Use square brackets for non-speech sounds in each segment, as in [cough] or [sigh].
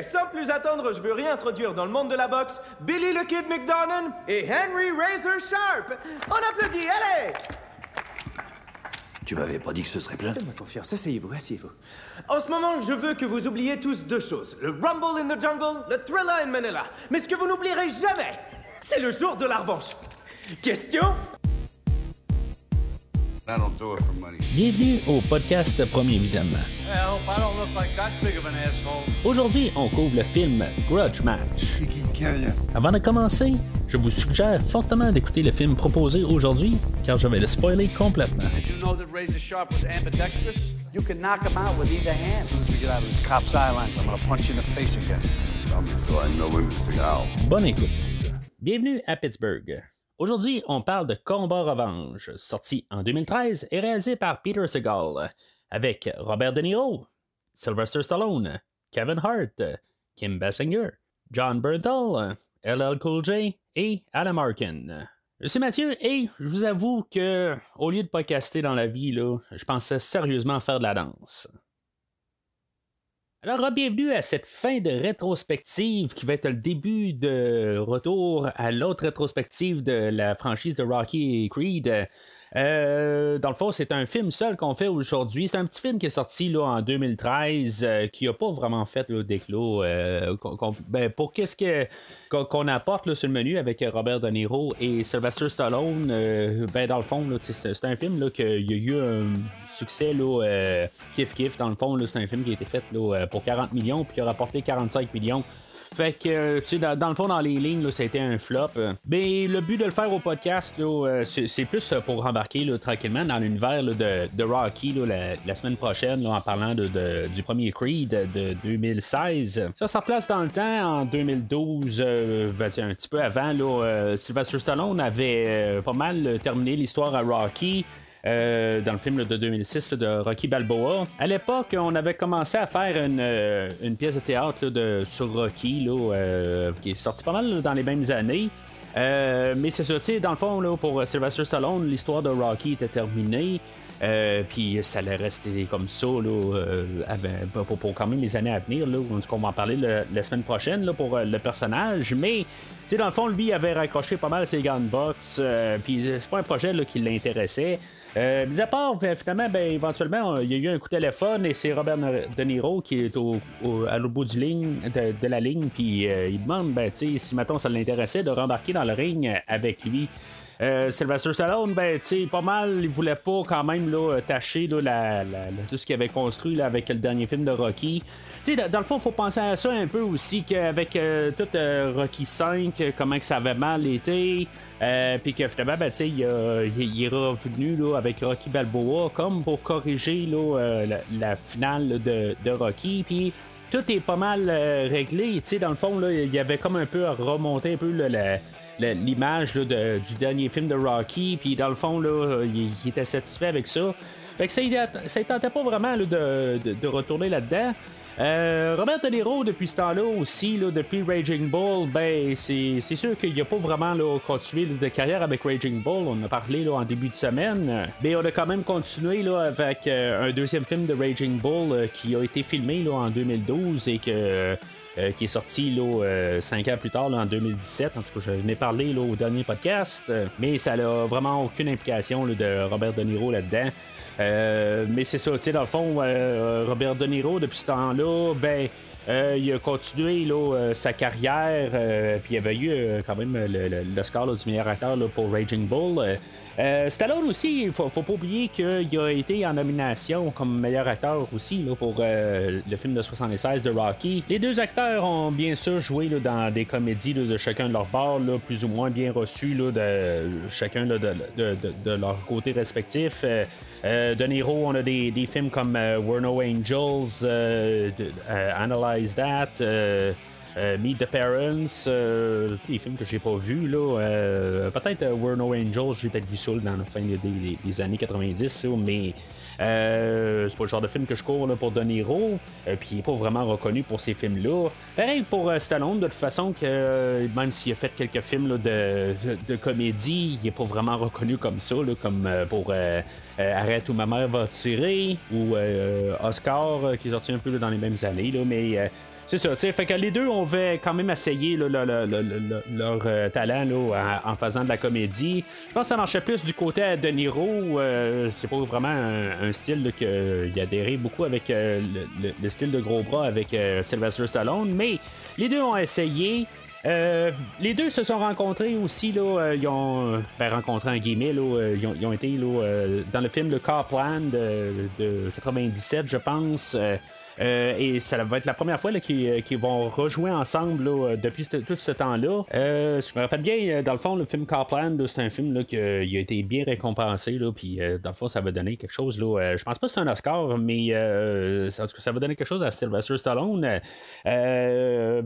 Sans plus attendre, je veux réintroduire dans le monde de la boxe Billy le Kid McDonough et Henry Razor Sharp. On applaudit, allez Tu m'avais pas dit que ce serait plein? Faites-moi confiance, asseyez-vous, asseyez-vous. En ce moment, je veux que vous oubliez tous deux choses. Le Rumble in the Jungle, le Thriller in Manila. Mais ce que vous n'oublierez jamais, c'est le jour de la revanche. Question Bienvenue au podcast Premier Visionnement. I hope I don't look like that big of an asshole. Aujourd'hui, on couvre le film Grudge Match. Avant de commencer, je vous suggère fortement d'écouter le film proposé aujourd'hui, car je vais le spoiler complètement. Did you know that Razor Sharp was ambidextrous? You can knock him out with either hand. As soon as we get out of this cop's eye lines, I'm gonna punch you in the face again. I'm I know him as Gal. Bonne écoute. Bienvenue à Pittsburgh. Aujourd'hui, on parle de Combat Revanche, sorti en 2013 et réalisé par Peter Segal, avec Robert De Niro, Sylvester Stallone, Kevin Hart, Kim Basinger, John Bernthal, LL Cool J et Adam Arkin. Je suis Mathieu et je vous avoue que, au lieu de podcaster dans la vie, là, je pensais sérieusement faire de la danse. Alors, bienvenue à cette fin de rétrospective qui va être le début de retour à l'autre rétrospective de la franchise de Rocky et Creed. Euh, dans le fond, c'est un film seul qu'on fait aujourd'hui. C'est un petit film qui est sorti là, en 2013, euh, qui n'a pas vraiment fait le d'éclos. euh, ben, pour qu'est-ce que, qu'on, apporte là, sur le menu avec Robert De Niro et Sylvester Stallone, euh, ben, dans le fond, c'est, un film y a eu un succès là, kiff kiff. Dans le fond, c'est un film qui a été fait là, pour 40 millions puis qui a rapporté 45 millions. Fait que, euh, tu sais, dans, le fond, dans les lignes, là, ça a été un flop. Mais le but de le faire au podcast, là, euh, c'est, plus euh, pour embarquer là, tranquillement dans l'univers de, de Rocky là, la, la semaine prochaine, en parlant de, du premier Creed de 2016. Ça, ça replace dans le temps, en 2012, euh, ben, un petit peu avant, là, Sylvester Stallone avait pas mal terminé l'histoire à Rocky. Euh, dans le film là, de 2006 là, de Rocky Balboa. À l'époque, on avait commencé à faire une, euh, une pièce de théâtre là, de, sur Rocky, euh, qui est sortie pas mal dans les mêmes années. Euh, mais c'est ça, dans le fond, là, pour Sylvester Stallone, l'histoire de Rocky était terminée. Euh, puis ça allait rester comme ça là, euh, avec- pour, quand même les années à venir. Là, on va en parler le- la semaine prochaine là, pour euh, le personnage. Mais dans le fond, lui avait raccroché pas mal ses gants de boxe. euh, puis c'est pas un projet là, qui l'intéressait. Euh, mis à part, ben, finalement, ben, éventuellement, il y a eu un coup de téléphone et c'est Robert De Niro qui est au, au- à l'autre bout du ligne, de, de la ligne, puis euh, il demande ben, si maintenant ça l'intéressait de rembarquer dans le ring avec lui. Euh, Sylvester Stallone, ben, tu sais, pas mal, il voulait pas quand même là, tâcher tout ce qu'il avait construit avec le dernier film de Rocky. Tu sais, dans, le fond, faut penser à ça un peu aussi, qu'avec euh, tout euh, Rocky 5, euh, comment que ça avait mal été. Puis que finalement, ben, il, il- il est revenu avec Rocky Balboa comme pour corriger la, finale de, Rocky. Puis tout est pas mal réglé. Dans le fond, il y avait comme un peu à remonter un peu la- l'image du dernier film de Rocky. Puis dans le fond, là, il, était satisfait avec ça. Fait que ça, il tentait pas vraiment de, de- retourner là-dedans. Euh, Robert De Niro, depuis ce temps-là aussi, là, depuis Raging Bull, ben c'est sûr qu'il n'a pas vraiment là, continué de carrière avec Raging Bull. On a parlé là, en début de semaine. Mais on a quand même continué là, avec euh, un deuxième film de Raging Bull euh, qui a été filmé là, en 2012 et que. Euh, qui est sorti là, euh, cinq ans plus tard, en 2017. En tout cas, je, n'ai parlé au dernier podcast, euh, mais ça n'a vraiment aucune implication de Robert De Niro là-dedans. Euh, mais c'est ça, tu sais, dans le fond, Robert De Niro, depuis ce temps-là, ben, il a continué sa carrière, euh, puis il avait eu quand même le, le, le du meilleur acteur pour Raging Bull. Euh, Stallone aussi, faut, faut pas oublier qu'il a été en nomination comme meilleur acteur aussi pour euh, le film de 76 de Rocky. Les deux acteurs ont bien sûr joué dans des comédies de chacun de leur bord, plus ou moins bien reçus là, de chacun de, leur côté respectif. Euh, euh, de Niro, on a des, des films comme We're No Angels, Analyze That. Euh, Meet the Parents, euh, des films que j'ai pas vus là. Euh, peut-être euh, We're No Angels, j'ai peut-être vu ça dans la fin des, années 90, là, mais c'est pas le genre de film que je cours là, pour De Niro. Puis il est pas vraiment reconnu pour ces films-là. Pareil pour Stallone, de toute façon, que même s'il a fait quelques films de, comédie, il est pas vraiment reconnu comme ça, comme pour Arrête où ma mère va tirer ou Oscar, qui est sorti un peu dans les mêmes années, mais. Euh, c'est ça. Fait que les deux, on va quand même essayer là, leur euh, talent là, en, faisant de la comédie. Je pense que ça marchait plus du côté de Niro. Euh, c'est pas vraiment un, style qui a adhéré beaucoup avec euh, le, style de gros bras avec Sylvester Stallone. Mais les deux ont essayé. les deux se sont rencontrés aussi, là, ils ont ben, rencontré un guillemets, là, ils, ont, été là, dans le film Le Carplan de, de 97, je pense. Euh, et ça va être la première fois euh, qu'ils vont rejouer ensemble euh, depuis tout ce temps-là. je me rappelle bien, dans le fond, le film Carpland, c'est un film qui a été bien récompensé. Puis dans le fond, ça va donner quelque chose. Là, je pense pas que c'est un Oscar, mais ça va donner quelque chose à Sylvester Stallone.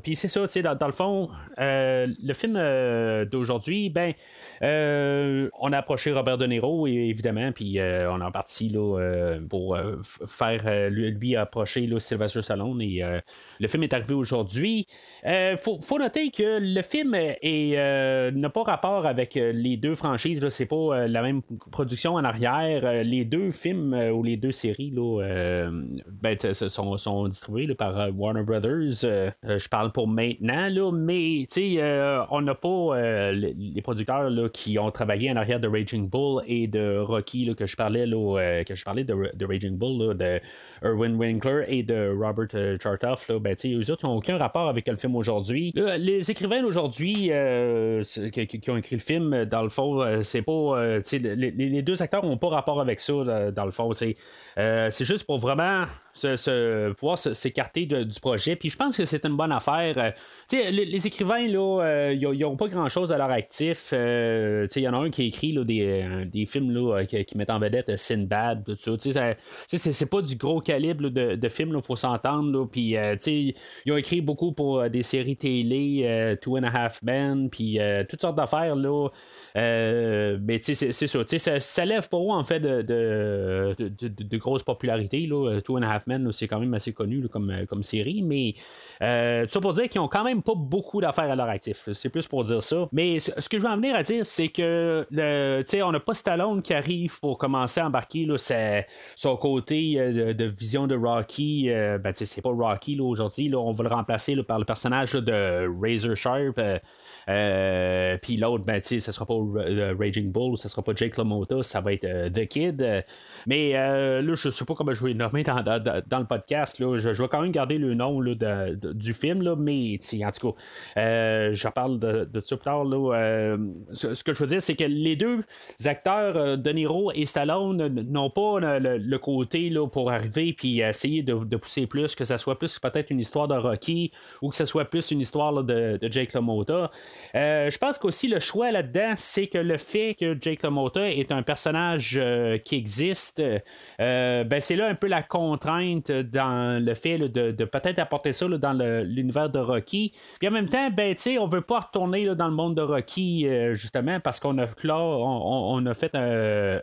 puis c'est ça, dans, dans le fond, le film d'aujourd'hui, ben, on a approché Robert De Niro, évidemment, puis on est parti là, pour faire lui, approcher Sylvester Stallone et euh, le film est arrivé aujourd'hui. Il euh, faut, noter que le film euh, n'a pas rapport avec les deux franchises. C'est pas la même production en arrière. les deux films ou les deux séries là, ben, sont, distribués par Warner Brothers. je parle pour maintenant, là, mais on n'a pas les producteurs qui ont travaillé en arrière de Raging Bull et de Rocky que je parlais que je parlais de, Raging Bull, de Erwin Winkler et de Robert euh, Chartoff, là, ben, eux autres n'ont aucun rapport avec le film aujourd'hui. Les écrivains d'aujourd'hui euh, qui, ont écrit le film, dans le fond, euh, c'est pas. Les, deux acteurs n'ont pas rapport avec ça, dans le fond. c'est juste pour vraiment se, pouvoir s'écarter du projet. Puis je pense que c'est une bonne affaire. Les, les, écrivains, là, ils n'ont pas grand-chose à leur actif. Il y en a un qui écrit là, des, des, films là, qui, mettent en vedette Sinbad, tout ça. C'est pas du gros calibre de, de films, il faut s'entendre. Puis, euh, ils ont écrit beaucoup pour euh, des séries télé, euh, Two and a Half Men, puis toutes sortes d'affaires. mais c'est ça, ça, ça lève pour eux, en fait, de, de, de, de grosse popularité. Là. Two and a Half C'est quand même assez connu comme, comme série, mais tout ça pour dire qu'ils ont quand même pas beaucoup d'affaires à leur actif. C'est plus pour dire ça. Mais ce que je veux en venir à dire, c'est que le, on n'a pas Stallone qui arrive pour commencer à embarquer là, son côté de, vision de Rocky. ben, c'est pas Rocky aujourd'hui. On va le remplacer par le personnage de Razor Sharp. Euh, euh, puis l'autre, ben, tu ce sera pas euh, Raging Bull, ce sera pas Jake LaMotta, ça va être The Kid. mais là, je sais pas comment je vais nommer dans, le podcast. Là. Je, vais quand même garder le nom là, du film, là, mais en tout cas, je parle de, ça plus tard. Là, ce, que je veux dire, c'est que les deux acteurs, De Niro et Stallone, n'ont pas le, côté là, pour arriver puis essayer de, de pousser plus que ça soit plus peut-être une histoire de Rocky ou que ce soit plus une histoire de, Jake LaMotta. Euh, je pense qu'aussi le choix là-dedans, c'est que le fait que Jake LaMotta est un personnage euh, qui existe, euh, ben c'est là un peu la contrainte dans le fait de, peut-être apporter ça dans l'univers de Rocky. Puis en même temps, ben on veut pas retourner dans le monde de Rocky justement parce qu'on a on, a fait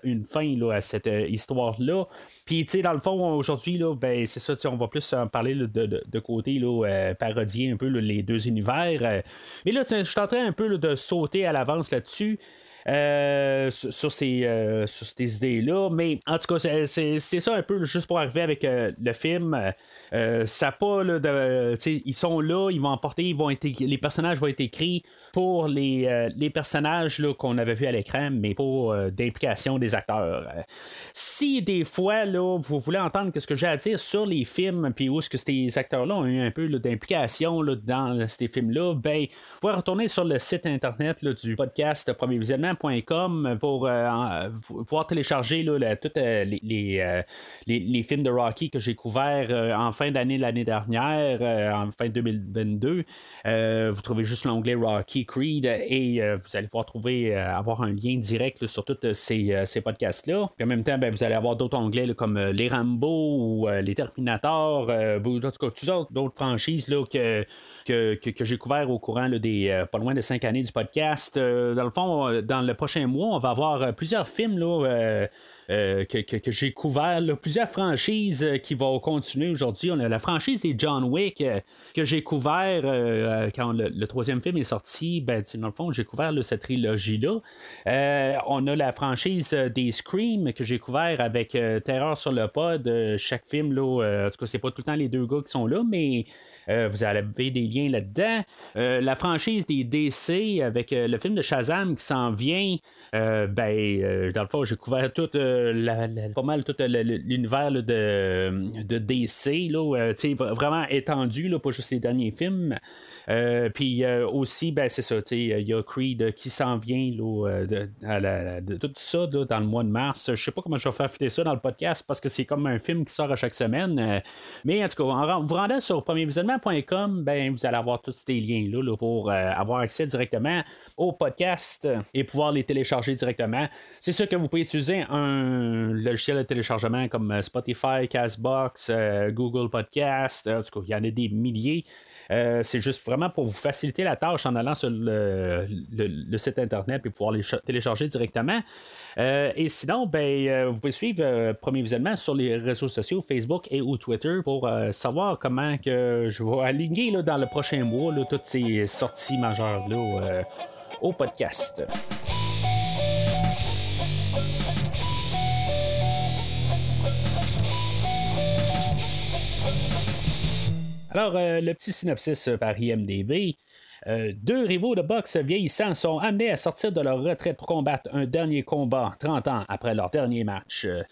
une fin à cette histoire-là. Puis dans le fond, aujourd'hui, ben c'est ça, on va plus en parler de, côté là, euh, parodier un peu les deux univers. Euh. mais là, je suis en train un peu de sauter à l'avance là-dessus. Euh, sur, ces, euh, sur ces idées-là. Mais en tout cas, c'est ça un peu juste pour arriver avec euh, le film. ça pas de. Ils sont là, ils vont emporter, ils vont être, les personnages vont être écrits pour les, les personnages qu'on avait vus à l'écran, mais pour d'implication des acteurs. si des fois là, vous voulez entendre ce que j'ai à dire sur les films, puis où est-ce que ces acteurs-là ont eu un peu d'implication dans ces films-là, ben, vous pouvez retourner sur le site internet du podcast Premier Visionnement pour euh, pouvoir télécharger tous euh, les, euh, les, films de Rocky que j'ai couverts en fin d'année l'année dernière, en fin 2022. vous trouvez juste l'onglet Rocky Creed et vous allez pouvoir trouver, avoir un lien direct sur tous ces, ces podcasts-là. en même temps, ben, vous allez avoir d'autres onglets comme les Rambo ou les Terminators, ou, en tout cas, d'autres franchises là, que, que, que, j'ai couverts au courant des pas loin de cinq années du podcast. dans le fond, dans le prochain mois, on va avoir euh, plusieurs films là, euh, que, que, j'ai couvert plusieurs franchises qui vont continuer aujourd'hui. On a la franchise des John Wick que j'ai couvert quand le, troisième film est sorti. Ben, dans le fond, j'ai couvert cette trilogie-là. on a la franchise des Scream que j'ai couvert avec Terreur sur le pod. chaque film, là, en tout cas, c'est pas tout le temps les deux gars qui sont là, mais vous avez des liens là-dedans. la franchise des DC avec le film de Shazam qui s'en vient. ben, dans le fond, j'ai couvert pas mal tout l'univers de, de DC, là, vraiment étendu, là, pas juste les derniers films. Euh, puis euh, aussi, ben, c'est ça, il y a Creed qui s'en vient là, de, tout ça dans le mois de mars. Je sais pas comment je vais faire filer ça dans le podcast parce que c'est comme un film qui sort à chaque semaine. Euh, mais en tout cas, en vous rendant sur premiervisionnement.com, ben, vous allez avoir tous ces liens-là pour avoir accès directement au podcast et pouvoir les télécharger directement. C'est sûr que vous pouvez utiliser un logiciel de téléchargement comme Spotify, Castbox, Google Podcast. En tout cas, il y en a des milliers. Euh, c'est juste vraiment pour vous faciliter la tâche en allant sur le, site internet et pouvoir les télécharger directement. Euh, et sinon, ben, euh, vous pouvez suivre Premier Visionnement sur les réseaux sociaux, Facebook et ou Twitter pour savoir comment que je vais aligner là, dans le prochain mois toutes ces sorties majeures là, au podcast. Alors, euh, le petit synopsis euh, par IMDB. Euh, deux rivaux de boxe vieillissants sont amenés à sortir de leur retraite pour combattre un dernier combat 30 ans après leur dernier match. Euh,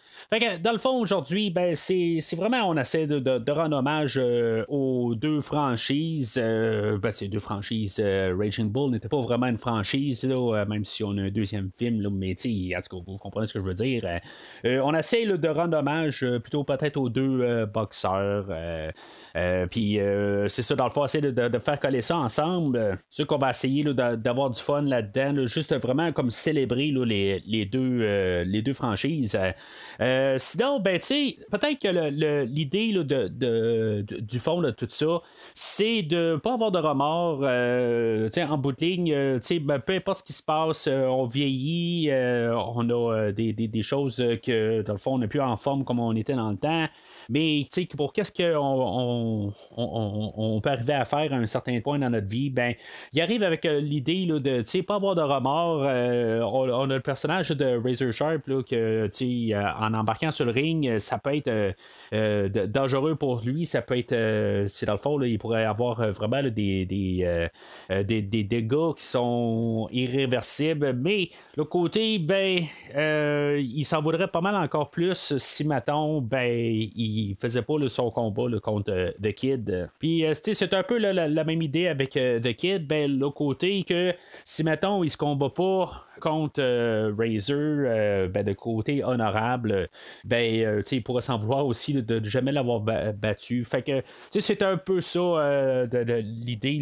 dans le fond, aujourd'hui, ben, c'est, vraiment, on essaie de, rendre hommage euh, aux deux franchises. ben, ces deux franchises, Raging Bull n'était pas vraiment une franchise, même si on a un deuxième film, là, mais en tout cas, vous comprenez ce que je veux dire. on essaie de rendre hommage plutôt peut-être aux deux boxeurs. Puis c'est ça, dans le fond, essayer de faire coller ça ensemble. Euh, ce qu'on va essayer d'avoir du fun là-dedans, juste vraiment comme célébrer les, deux, euh, les deux franchises. Euh, sinon, ben, peut-être que l'idée de, du fond de tout ça, c'est de pas avoir de remords en bout de ligne. Ben, peu importe ce qui se passe, on vieillit, on a des, choses que, dans le fond, on n'est plus en forme comme on était dans le temps. Mais pour qu'est-ce qu'on on, peut arriver à faire à un certain point dans notre vie, ben, il arrive avec euh, l'idée de ne pas avoir de remords. Euh, on, a le personnage de Razor Sharp là, que euh, en embarquant sur le ring, ça peut être dangereux pour lui. Ça peut être. c'est dans le fond, il pourrait avoir vraiment des, des, des, dégâts qui sont irréversibles. Mais le côté, ben, il s'en voudrait pas mal encore plus si, mettons, ben, il faisait pas son combat contre The Kid. Puis, c'est un peu la, même idée avec The Ben, le côté que si, mettons, il se combat pas contre euh, Razor, euh, ben, de côté honorable, ben, euh, il pourrait s'en vouloir aussi de, de jamais l'avoir battu. Fait que c'est un peu ça de, l'idée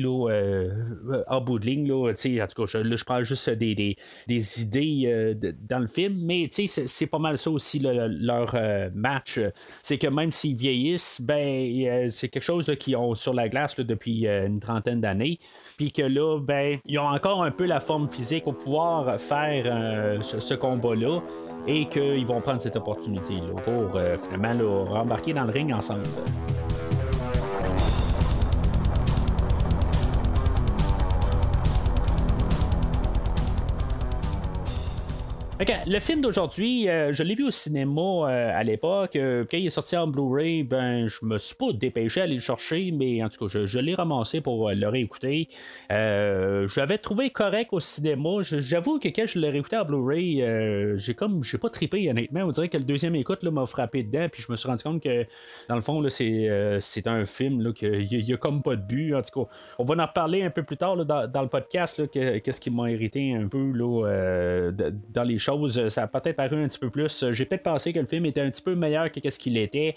en bout de ligne. En tout cas, je, je prends juste des, des, des idées dans le film, mais c'est pas mal ça aussi leur match. C'est que même s'ils vieillissent, ben, c'est quelque chose qu'ils ont sur la glace depuis une trentaine d'années. Puis que là, ben, ils ont encore un peu la forme physique au pouvoir faire euh, ce, combat-là et qu'ils vont prendre cette opportunité-là pour euh, finalement rembarquer dans le ring ensemble. Le film d'aujourd'hui, euh, je l'ai vu au cinéma euh, à l'époque. Euh, quand il est sorti en Blu-ray, ben, je me suis pas dépêché à aller le chercher, mais en tout cas, je, l'ai ramassé pour le réécouter. je l'avais trouvé correct au cinéma. J'avoue que quand je l'ai réécouté en Blu-ray, j'ai comme, j'ai pas trippé, honnêtement. On dirait que le deuxième écoute m'a frappé dedans, puis je me suis rendu compte que, dans le fond, c'est, un film qu'il y, a comme pas de but. En tout cas, on va en reparler un peu plus tard dans, le podcast, qu'est-ce qui m'a irrité un peu là, dans les euh, ça a peut-être paru un petit peu plus. J'ai peut-être pensé que le film était un petit peu meilleur que ce qu'il était.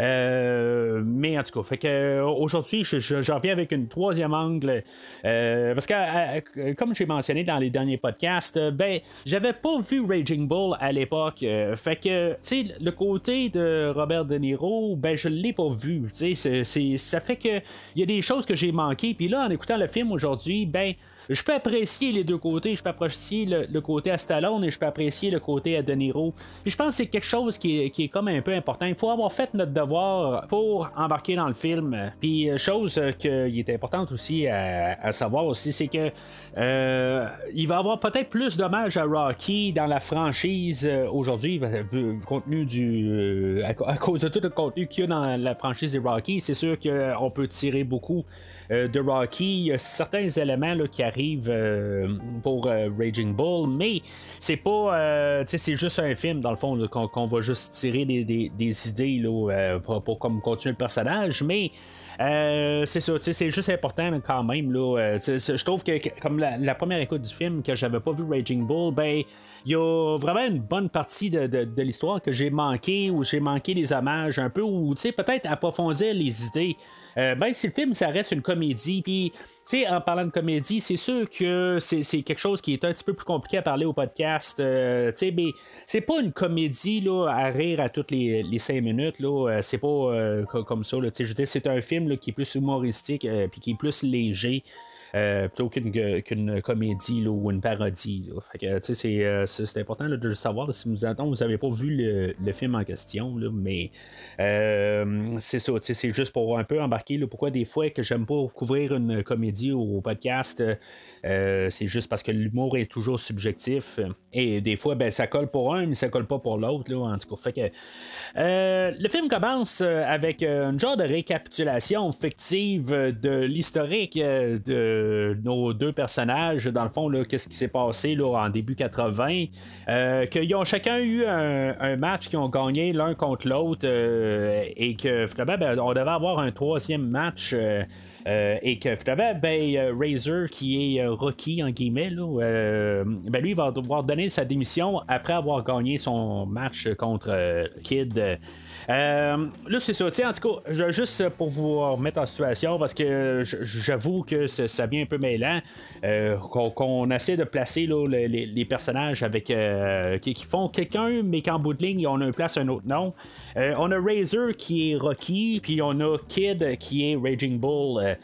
Euh, mais en tout cas, fait que euh, aujourd'hui, j'en viens avec une troisième angle. parce que, comme j'ai mentionné dans les derniers podcasts, ben, j'avais pas vu Raging Bull à l'époque. fait que, tu sais, le côté de Robert De Niro, ben, je l'ai pas vu. Tu sais, ça fait que il y a des choses que j'ai manquées. Puis là, en écoutant le film aujourd'hui, ben, je peux apprécier les deux côtés. Je peux apprécier le, côté à Stallone et je peux apprécier le côté à De Niro. Puis je pense que c'est quelque chose qui est, comme un peu important. Il faut avoir fait notre devoir pour embarquer dans le film. Puis chose qui est importante aussi à, savoir aussi, c'est que il va avoir peut-être plus d'hommages à Rocky dans la franchise aujourd'hui, contenu du à, cause de tout le contenu qu'il y a dans la franchise des Rocky, c'est sûr qu'on peut tirer beaucoup de Rocky. Il y a certains éléments là, qui arrivent pour Raging Bull, mais c'est pas. Euh, c'est juste un film, dans le fond, qu'on va juste tirer des, idées là, euh, pour, comme continuer le personnage, mais. Euh, c'est ça, c'est juste important quand même. Là, je trouve que comme la, première écoute du film, que j'avais pas vu Raging Bull, ben il y a vraiment une bonne partie de, l'histoire que j'ai manqué, ou j'ai manqué des hommages un peu, ou peut-être approfondir les idées. ben si le film ça reste une comédie, puis en parlant de comédie, c'est sûr que c'est quelque chose qui est un petit peu plus compliqué à parler au podcast. Euh, mais c'est pas une comédie là, à rire à toutes les, les cinq minutes. Là. Euh, c'est pas euh, comme ça. Là, je c'est un film qui est plus humoristique puis qui est plus léger. Euh, plutôt qu'une, comédie ou une parodie. Euh, c'est, important de le savoir si vous attendez, vous n'avez pas vu le, film en question, mais euh, c'est ça, c'est juste pour un peu embarquer pourquoi des fois que j'aime pas couvrir une comédie au podcast, c'est juste parce que l'humour est toujours subjectif et des fois ben, ça colle pour un mais ça colle pas pour l'autre en tout cas fait que le film commence avec un genre de récapitulation fictive de l'historique de nos deux personnages, dans le fond, qu'est-ce qui s'est passé là, en début 80, euh, qu'ils ont chacun eu un, match qu'ils ont gagné l'un contre l'autre euh, et que finalement, ben, on devait avoir un troisième match. Euh, euh, et que finalement, ben, Razor, qui est Rocky, en guillemets, ben, lui, va devoir donner sa démission après avoir gagné son match contre Kid. Euh, là, c'est ça. En tout cas, juste pour vous remettre en situation, parce que j'avoue que ça vient un peu mêlant, euh, qu'on essaie de placer les, personnages avec euh, qui, font quelqu'un, mais qu'en bout de ligne, on a place un autre nom. on a Razor qui est Rocky, puis on a Kid qui est Raging Bull.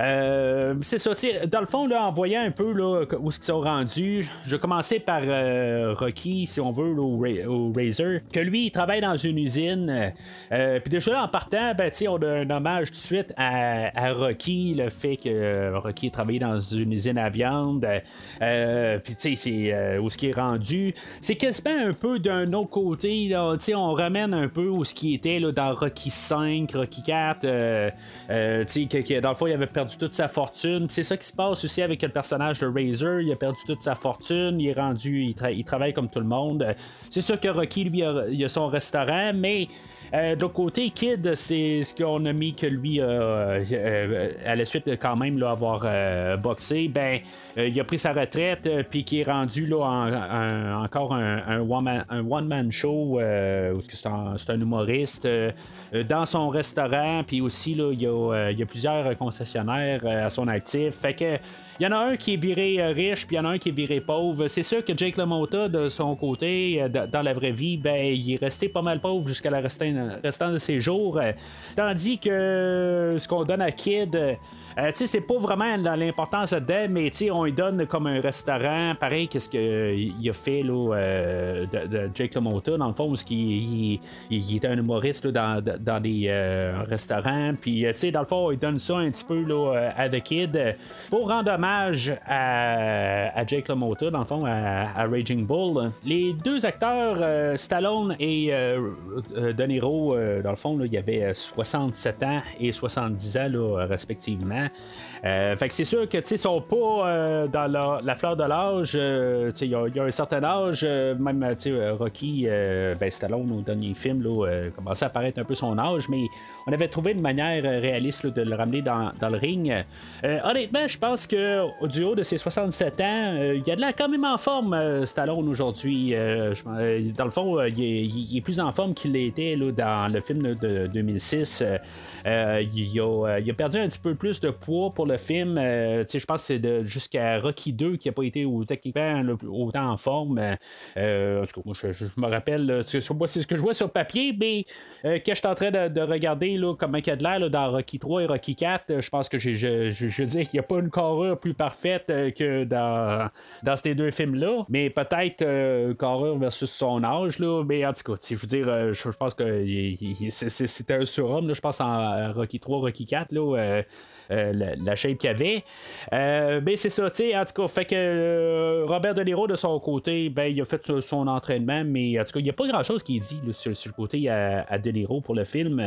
Euh, c'est ça, dans le fond, là, en voyant un peu là, où qu'ils sont rendus, je vais commencer par euh, Rocky, si on veut, au, Razor, que lui, il travaille dans une usine. Euh, puis déjà, en partant, ben, on a un hommage tout de suite à, Rocky, le fait que Rocky travaillé dans une usine à viande. puis, tu sais, c'est où ce qui est rendu. C'est quasiment un peu d'un autre côté, là, on ramène un peu où ce qui était là, dans Rocky 5, Rocky 4. tu sais, que, dans le fond, il avait perdu toute sa fortune. C'est ça qui se passe aussi avec le personnage de Razor. Il a perdu toute sa fortune. Il est rendu, il, travaille comme tout le monde. C'est sûr que Rocky, lui, il a son restaurant, mais euh, de côté, Kid, c'est ce qu'on a mis que lui, euh, euh, à la suite de quand même là, avoir boxé, ben, il a pris sa retraite, puis qui est rendu là, en, encore un, one-man show, c'est un, humoriste, dans son restaurant, puis aussi, là, il, y a, plusieurs concessionnaires à son actif. Fait que il y en a un qui est viré euh, riche, puis il y en a un qui est viré pauvre. C'est sûr que Jake LaMotta, de son côté, euh, dans la vraie vie, ben, il est resté pas mal pauvre jusqu'à la restant de ses jours. Euh, tandis que ce qu'on donne à Kid, euh, c'est pas vraiment dans l'importance de mais on lui donne comme un restaurant, pareil qu'est-ce qu'il a fait là, euh, de, Jake LaMotta, dans le fond, parce qu'il il, était un humoriste dans, dans, des euh, restaurants, puis dans le fond, il donne ça un petit peu là, à The Kid pour rendre hommage à, à Jake LaMotta, dans le fond, à, Raging Bull. Les deux acteurs, Stallone et De Niro, dans le fond, il y avait 67 ans et 70 ans, là, respectivement. Euh, fait que c'est sûr que ils sont pas euh, dans la, fleur de l'âge. Euh, il y, a un certain âge, même Rocky, ben, Stallone au dernier film là, commençait à apparaître un peu son âge, mais on avait trouvé une manière réaliste de le ramener dans, le ring. honnêtement, je pense que du haut de ses 67 ans, il y a de la quand même en forme Stallone aujourd'hui. dans le fond, il est, plus en forme qu'il l'était dans le film de 2006, il a, perdu un petit peu plus de poids pour le film. je pense que c'est jusqu'à Rocky 2 qui n'a pas été techniquement autant en forme. en tout cas, moi, je, me rappelle, c'est ce que je vois sur papier, mais quand je suis en train de, regarder là, il y a de l'air dans Rocky 3 et Rocky 4, je pense que je, veux dire qu'il n'y a pas une carrure plus parfaite que dans, ces deux films-là. Mais peut-être euh, carrure versus son âge, là. Mais en tout cas, je veux dire, euh, je, pense que c'était un surhomme, je pense en Rocky 3, Rocky 4, là, euh, la, la, shape qu'il avait. mais c'est ça, tu sais, en tout cas, fait que Robert De Niro, de son côté, ben, il a fait son entraînement, mais en tout cas, il n'y a pas grand-chose qui est dit sur, le côté à, à De Niro pour le film.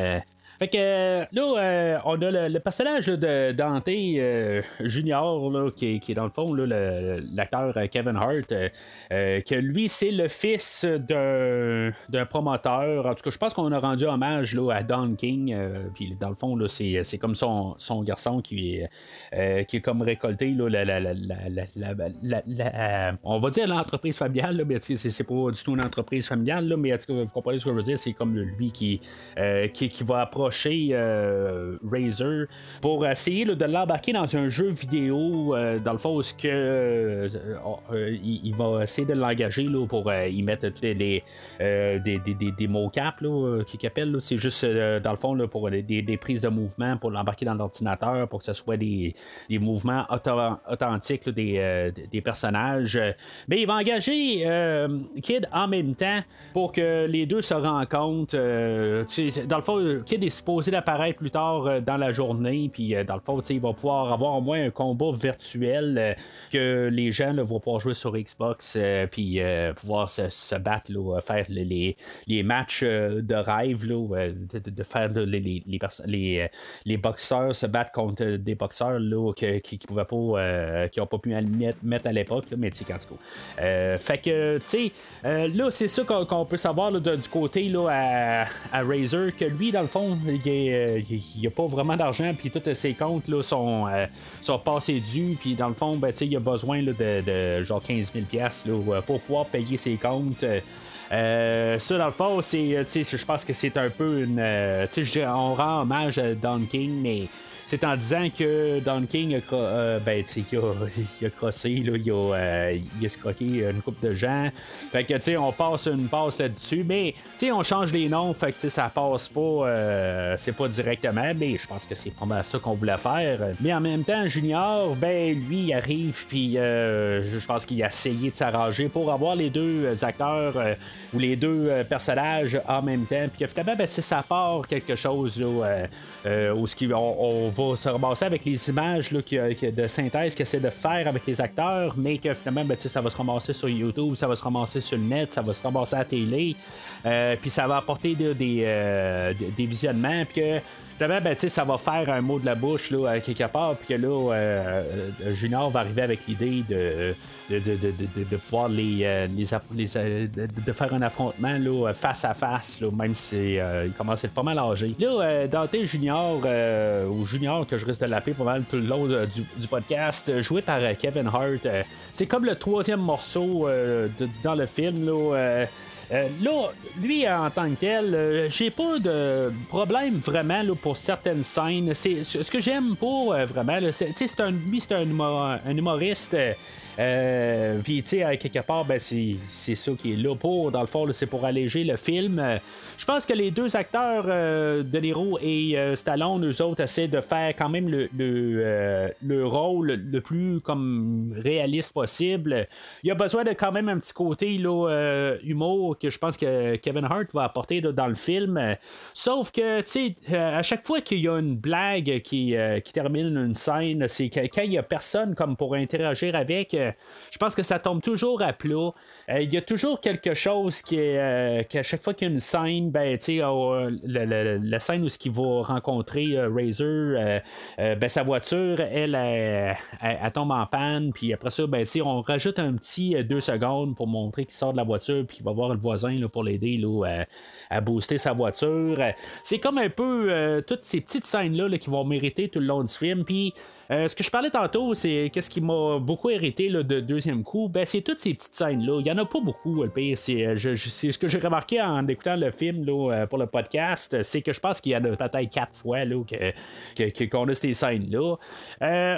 Fait que euh, là, euh, on a le, personnage de Dante euh, Junior, là, qui, est dans le fond l'acteur Kevin Hart, que lui, c'est le fils d'un promoteur. En tout cas, je pense qu'on a rendu hommage là, à Don King. Puis dans le fond, c'est comme son, son garçon qui, est qui est comme récolté on va dire l'entreprise familiale, mais c'est pas du tout une entreprise familiale, mais vous comprenez ce que je veux dire, c'est comme lui qui, qui, qui va approcher euh, Razer pour essayer de l'embarquer dans un jeu vidéo, euh, dans le fond, que, euh, il, va essayer de l'engager pour y mettre des, des, des, des qui appelle. C'est juste, dans le fond, pour des, prises de mouvement pour l'embarquer dans l'ordinateur, pour que ce soit des, mouvements authentiques des, des personnages. Mais il va engager Kid en même temps pour que les deux se rencontrent. dans le fond, Kid est supposé d'apparaître plus tard euh, dans la journée. Puis euh, dans le fond, il va pouvoir avoir au moins un combat virtuel euh, que les gens vont pouvoir jouer sur Xbox. puis pouvoir se, battre, faire les, les, matchs de rêve, de, faire les, les, les, boxeurs se battre contre des boxeurs qui, qui, pouvaient pas, qui ont pas pu mettre à l'époque. Mais tu sais, quand fait que, tu sais, là, c'est ça qu'on peut savoir du côté là, à, à Razer, que lui, dans le fond, il n'y a pas vraiment d'argent, puis tous ses comptes là, sont, euh, sont passés dus, puis dans le fond, ben, il a besoin là, de, genre 15 000 là, pour pouvoir payer ses comptes. Euh, ça, dans le fond, c'est, je pense que c'est un peu une. Euh, on rend hommage à Don King, mais c'est en disant que Don King a, euh, ben, il a, [laughs] il a crossé, là, il, a, euh, il a scroqué une coupe de gens. Fait que, tu sais, on passe une passe là-dessus, mais, tu sais, on change les noms, fait que, ça passe pas, euh, c'est pas directement, mais je pense que c'est pas ça qu'on voulait faire. Mais en même temps, Junior, ben, lui, il arrive, puis je pense qu'il a essayé de s'arranger pour avoir les deux acteurs ou les deux personnages en même temps, puis que finalement, ben, ça part quelque chose, là, où ce on, on va se ramasser avec les images là, de synthèse qu'il essaie de faire avec les acteurs, mais que finalement, ben, ça va se ramasser sur YouTube, ça va se ramasser sur le net, ça va se ramasser à télé, euh, puis ça va apporter des, euh, des visionnements, puis que ben, ça va faire un mot de la bouche là, quelque part, puis que là, euh, euh, Junior va arriver avec l'idée de de, de, de, de, pouvoir les, euh, les, de faire un affrontement là, face à face, là, même si il commence à être pas mal âgé. Là, Dante Junior, ou Junior, que je risque de l'appeler pas mal tout le long du, du, podcast, joué par Kevin Hart, c'est comme le troisième morceau dans le film. Là, euh, là, lui, en tant que tel, euh, j'ai pas de problème vraiment là, pour certaines scènes. C'est ce que j'aime pas euh, vraiment. C'est un, lui, c'est un, un, humoriste euh, puis, tu sais, quelque part, ben, c'est ça qui est là pour. Dans le fond, c'est pour alléger le film. Je pense que les deux acteurs, euh, De Niro et euh, Stallone, eux autres, essaient de faire quand même le, le, rôle le plus comme réaliste possible. Il y a besoin de quand même un petit côté là, humour que je pense que Kevin Hart va apporter dans le film. Sauf que, tu sais, à chaque fois qu'il y a une blague qui, qui termine une scène, c'est quand il y a personne comme pour interagir avec je pense que ça tombe toujours à plat. Euh, il y a toujours quelque chose qui est euh, qu'à chaque fois qu'il y a une scène, ben, tu sais, oh, la, scène où ce qu'il va rencontrer euh, Razor, ben, sa voiture, elle, elle, tombe en panne, puis après ça, ben, on rajoute un petit deux secondes pour montrer qu'il sort de la voiture, puis qu'il va voir voisin là, pour l'aider là, à, booster sa voiture. C'est comme un peu toutes ces petites scènes-là qui vont mériter tout le long du film. Puis ce que je parlais tantôt, c'est qu'est-ce qui m'a beaucoup hérité là, de deuxième coup. Ben, c'est toutes ces petites scènes-là. Il y en a pas beaucoup, le pire. C'est, ce que j'ai remarqué en écoutant le film là, pour le podcast, c'est que je pense qu'il y en a peut-être quatre fois là, que, qu'on a ces scènes-là.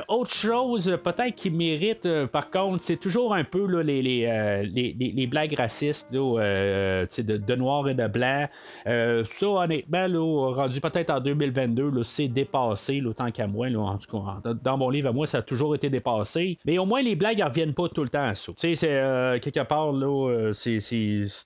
autre chose, peut-être qui mérite, par contre, c'est toujours un peu là, les, les, les, blagues racistes là, de, de, noir et de blanc. ça, honnêtement, là, rendu peut-être en 2022, c'est dépassé, tant qu'à moi. Là, en tout cas, dans mon livre à moi, ça a toujours été dépassé. Mais au moins, les blagues ne reviennent pas tout le temps à ça. Tu sais, c'est euh, quelque part, là, euh, c'est,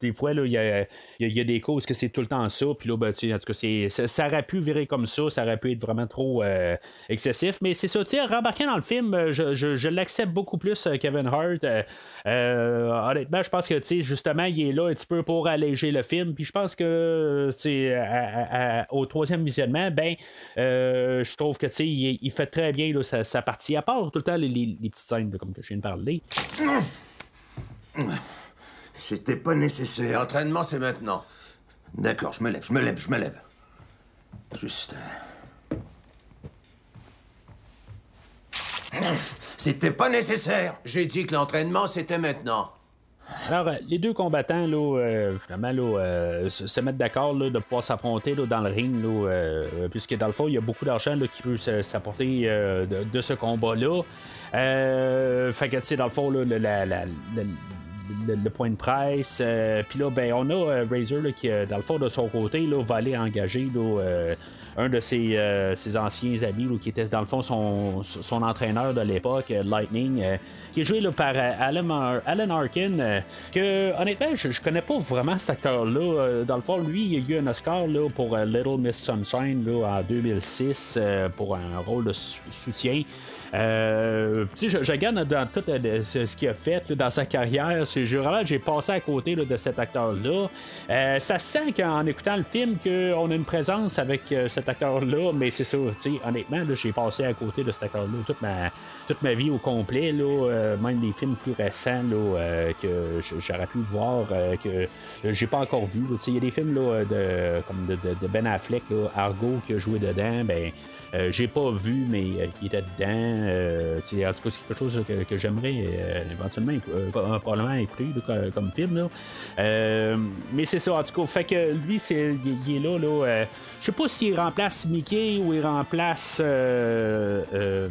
des fois, il y a, des causes que c'est tout le temps ça. Puis là, ben, tu en tout cas, ça, aurait pu virer comme ça. Ça aurait pu être vraiment trop euh, excessif. Mais c'est ça, tu sais, rembarquer dans le film, je, l'accepte beaucoup plus, Kevin Hart. honnêtement, je pense que, tu sais, justement, il est là un petit peu pour alléger le film. Puis je pense que, au troisième visionnement, ben, je trouve que, tu sais, il, fait très bien sa, partie, à part tout le temps les, petites scènes, comme que je viens de parler. C'était pas nécessaire. L'entraînement, c'est maintenant. D'accord, je me lève, je me lève, je me lève. Juste. C'était pas nécessaire. J'ai dit que l'entraînement, c'était maintenant. Alors, euh, les deux combattants, là, euh, finalement, là, euh, se, mettent d'accord de pouvoir s'affronter dans le ring, là, puisque dans le fond, il y a beaucoup d'argent qui peut s'apporter de, ce combat-là. fait que, tu sais, dans le fond, là, le, point de presse. Puis là, ben, on a Razor qui, dans le fond, de son côté, là, va aller engager là, un de ses, euh, ses anciens amis, qui était dans le fond son, son entraîneur de l'époque, euh, Lightning, euh, qui est joué par Alan, Alan, Arkin, que honnêtement, je, je, connais pas vraiment cet acteur-là. dans le fond, lui, il a eu un Oscar là, pour Little Miss Sunshine là, en 2006 pour un rôle de soutien. Euh, je, je, regarde dans tout ce qu'il a fait dans sa carrière. C'est vraiment j'ai passé à côté de cet acteur-là. ça sent qu'en écoutant le film qu'on a une présence avec cet acteur-là, mais c'est ça, honnêtement, j'ai passé à côté de cet acteur-là toute ma, toute ma vie au complet, là, euh, même des films plus récents là, euh, que j'aurais pu voir, euh, que j'ai pas encore vu. Il y a des films là, de, comme de, Ben Affleck, Argo, qui a joué dedans, ben j'ai pas vu, mais qui était dedans. en tout cas, c'est quelque chose que, j'aimerais éventuellement, probablement comme, film. Là. mais c'est ça, en tout cas, fait que lui, c'est, il, est là, là je sais pas s'il remplace Mickey ou il remplace euh, euh,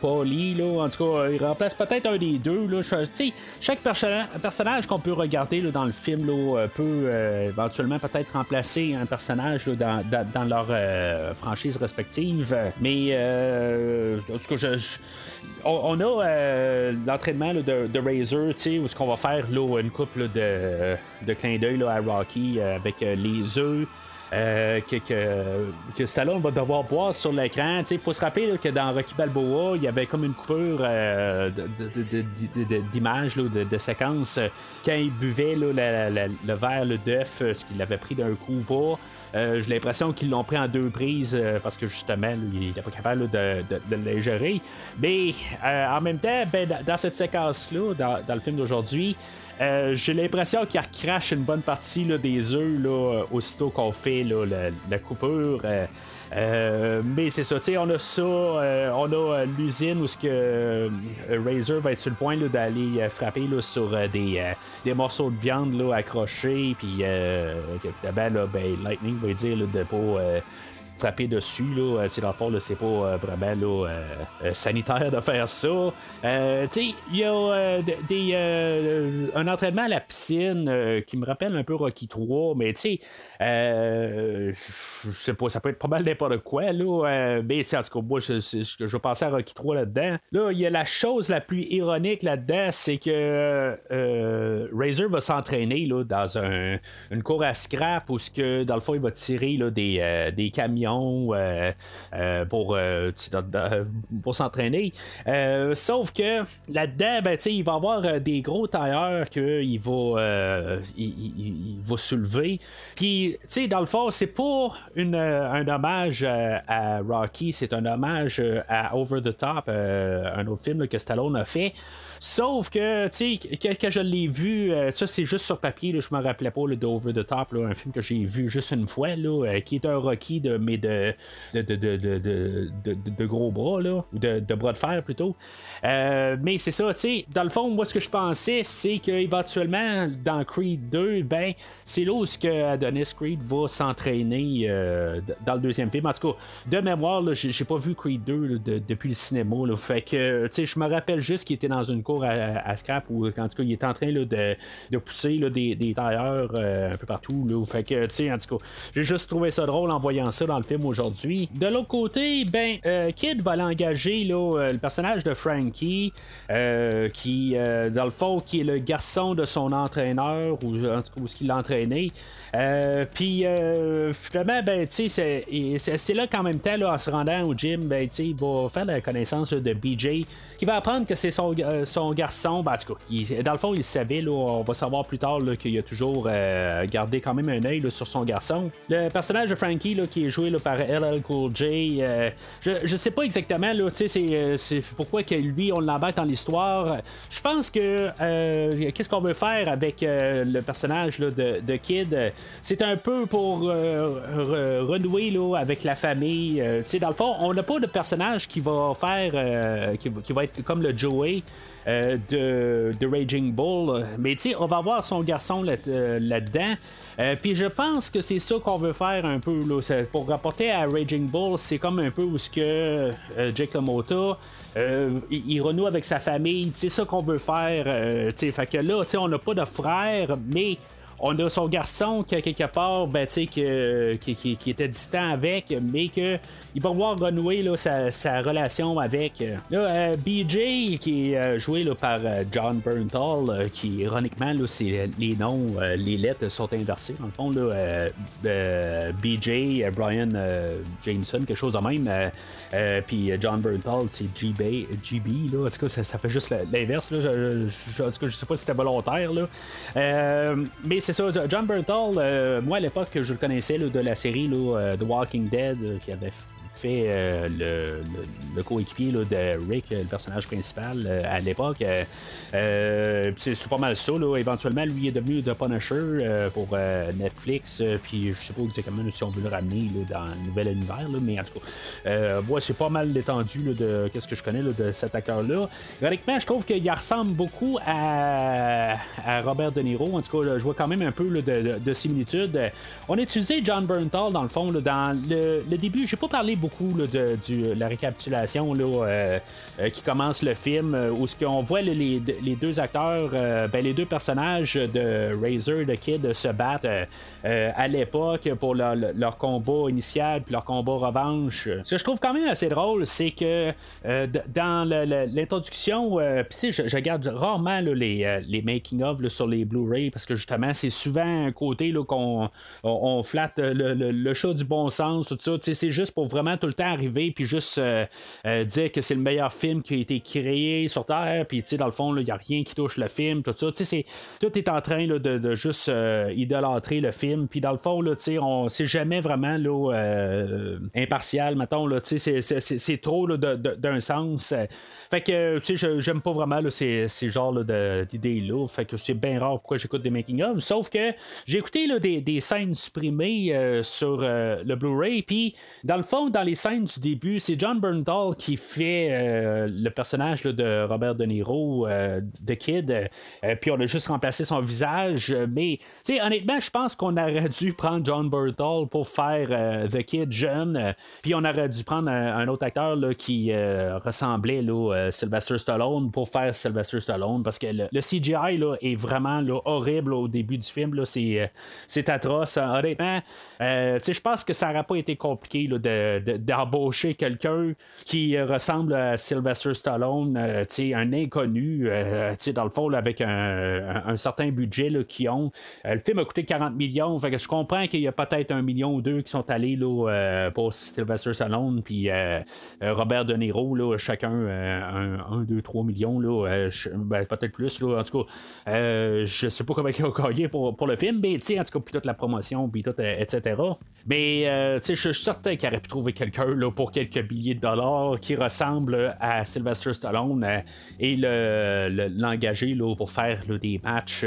Polly, là. En tout cas, il remplace peut-être un des deux. Là. chaque personnage qu'on peut regarder là, dans le film là, peut euh, éventuellement peut-être remplacer un personnage dans, dans, leur franchise respective. Mais en tout cas, on, a l'entraînement de, de Razor, où ce qu'on va faire là, une couple de, de clin d'œil à Rocky avec les œufs. Euh, que, que, que, Stallone va devoir boire sur l'écran. Il faut se rappeler que dans Rocky Balboa, il y avait comme une coupure euh, d'images, de, de, séquences, quand il buvait le verre d'œuf, ce qu'il avait pris d'un coup ou pas. Euh, j'ai l'impression qu'ils l'ont pris en deux prises parce que justement, il n'était pas capable de, de, le gérer. Mais en même temps, ben, dans cette séquence-là, dans, le film d'aujourd'hui, euh, j'ai l'impression qu'il crache une bonne partie des œufs là, aussitôt qu'on fait la, coupure. Euh, euh, mais c'est ça, on a ça, on a l'usine où ce que Razor va être sur le point d'aller frapper sur des, des, morceaux de viande accrochés, puis évidemment, ben, Lightning va dire de pas frapper dessus. Là. C'est dans le fond, c'est pas euh, vraiment là, euh, euh, sanitaire de faire ça. il y a des, un entraînement à la piscine qui me rappelle un peu Rocky 3, mais tu sais, je sais pas, ça peut être pas mal n'importe quoi. Là, mais en tout cas, moi, je, je, je vais passer à Rocky 3 là-dedans. Là, il y a la chose la plus ironique là-dedans, c'est que Razor va s'entraîner là, dans un, une cour à scrap où, que, dans le fond, il va tirer là, des, des camions millions pour, pour s'entraîner. sauf que là-dedans, ben, il va avoir des gros tailleurs qu'il va, il, va soulever. Puis, dans le fond, c'est pas une, un hommage à, Rocky, c'est un hommage à Over the Top, un autre film que Stallone a fait. Sauf que, tu sais, je l'ai vu, euh, ça c'est juste sur papier, je me rappelais pas d'Over the Top, un film que j'ai vu juste une fois, là, euh, qui est un Rocky de, de, gros bras, là, ou de, bras de fer plutôt. Euh, mais c'est ça, tu sais, dans le fond, moi ce que je pensais, c'est qu'éventuellement, dans Creed 2, ben, c'est là où que Adonis Creed va s'entraîner dans le deuxième film. En tout cas, de mémoire, j'ai pas vu Creed 2 depuis le cinéma, là, fait que, tu sais, je me rappelle juste qu'il était dans une cour à, scrap ou en tout cas il est en train de, pousser des, tailleurs euh, un peu partout. Fait que tu sais, en tout cas, j'ai juste trouvé ça drôle en voyant ça dans le film aujourd'hui. De l'autre côté, ben euh, Kid va l'engager euh, le personnage de Frankie, qui dans le fond qui est le garçon de son entraîneur ou ce qu'il l'a entraîné. Puis finalement, ben c'est là qu'en même temps, en se rendant au gym, ben il va faire la connaissance de BJ, qui va apprendre que c'est son, garçon, ben, dans le fond, il savait, on va savoir plus tard qu'il a toujours euh, gardé quand même un œil sur son garçon. Le personnage de Frankie, qui est joué par LL Cool J, euh, je, je sais pas exactement, là, euh, c'est pourquoi que lui, on l'embête dans l'histoire. Je pense que qu'est-ce qu'on veut faire avec le personnage là, de, de, Kid, c'est un peu pour renouer là, avec la famille. dans le fond, on n'a pas de personnage qui va faire, qui, qui va être comme le Joey. Euh, de, Raging Bull. Mais on va avoir son garçon euh, là-dedans. Euh, puis je pense que c'est ça qu'on veut faire un peu. Là. Pour rapporter à Raging Bull, c'est comme un peu où ce que Jake LaMotta. il, renoue avec sa famille, c'est ça qu'on veut faire. fait que là, on n'a pas de frère, mais on a son garçon qui, quelque part, ben, qui, qui, était distant avec, mais que il va voir renouer là, sa, relation avec. Euh, là, euh, BJ, qui est euh, joué là, par John Bernthal, qui ironiquement, là, les noms, les lettres sont inversées. Dans le fond, là, BJ, Brian Jameson, quelque chose de même. Puis John Bernthal, c'est GB, GB là. En tout cas, ça, fait juste l'inverse. Là. Je, en tout cas, je sais pas si c'était volontaire. Là. mais c'est ça, John Bernthal, moi à l'époque, je le connaissais là, de la série là, The Walking Dead, qui avait fait euh, le, coéquipier de Rick, le personnage principal euh, à l'époque. Euh, c'est pas mal ça. Éventuellement, lui est devenu The Punisher pour Netflix. puis je sais pas exactement si on veut le ramener dans le nouvel univers. mais en tout cas, c'est pas mal l'étendue de qu'est-ce que je connais de cet acteur-là. Ironiquement, je trouve qu'il ressemble beaucoup à, Robert De Niro. En tout cas, je vois quand même un peu de, de, similitude. On a utilisé John Bernthal dans le fond. dans le, le début, j'ai pas parlé beaucoup beaucoup de la récapitulation là, euh, euh, qui commence le film, euh, où ce qu'on voit les, deux acteurs, ben, les deux personnages de Razor, de Kid, se battent à l'époque pour leur, combat initial puis leur combat revanche. Ce que je trouve quand même assez drôle, c'est que dans l'introduction, puis je, je regarde rarement les, les making-of sur les Blu-ray parce que justement, c'est souvent un côté qu'on on, flatte le, le, chat du bon sens, tout ça. C'est juste pour vraiment tout le temps arriver puis juste euh, euh, dire que c'est le meilleur film qui a été créé sur Terre, puis tu sais, dans le fond, il n'y a rien qui touche le film, tout ça. Tu sais, tout est en train de, juste euh, idolâtrer le film, puis dans le fond, tu sais, on c'est jamais vraiment là, impartial, mettons, là, tu sais, c'est trop d'un sens. Fait que, tu sais, j'aime pas vraiment là, ces, ces genres d'idées-là. Fait que c'est bien rare pourquoi j'écoute des making-of. Sauf que j'ai écouté là, des, des, scènes supprimées sur le Blu-ray, puis dans le fond, dans les scènes du début, c'est John Bernthal qui fait euh, le personnage de Robert De Niro, euh, de Kid, euh, puis on a juste remplacé son visage. Mais, tu sais, honnêtement, je pense qu'on aurait dû prendre John Bernthal pour faire The Kid jeune, puis on aurait dû prendre un, autre acteur là, qui ressemblait à Sylvester Stallone pour faire Sylvester Stallone, parce que le, CGI là, est vraiment là, horrible au début du film. C'est, c'est atroce. Honnêtement, je pense que ça n'aurait pas été compliqué de d'embaucher quelqu'un qui ressemble à Sylvester Stallone, un inconnu, dans le fond, avec un, certain budget qu'ils ont. le film a coûté 40 millions, je comprends qu'il y a peut-être un million ou deux qui sont allés là, pour Sylvester Stallone, puis Robert De Niro, là, chacun un, 2, 3 millions, là, ben, peut-être plus, là, en tout cas. je sais pas comment ils ont gagné pour, pour le film, mais en tout cas, puis toute la promotion, puis tout, etc. Mais je suis certain qu'il aurait pu trouver quelqu'un pour quelques billets de dollars qui ressemble à Sylvester Stallone et l'engager le, pour faire des matchs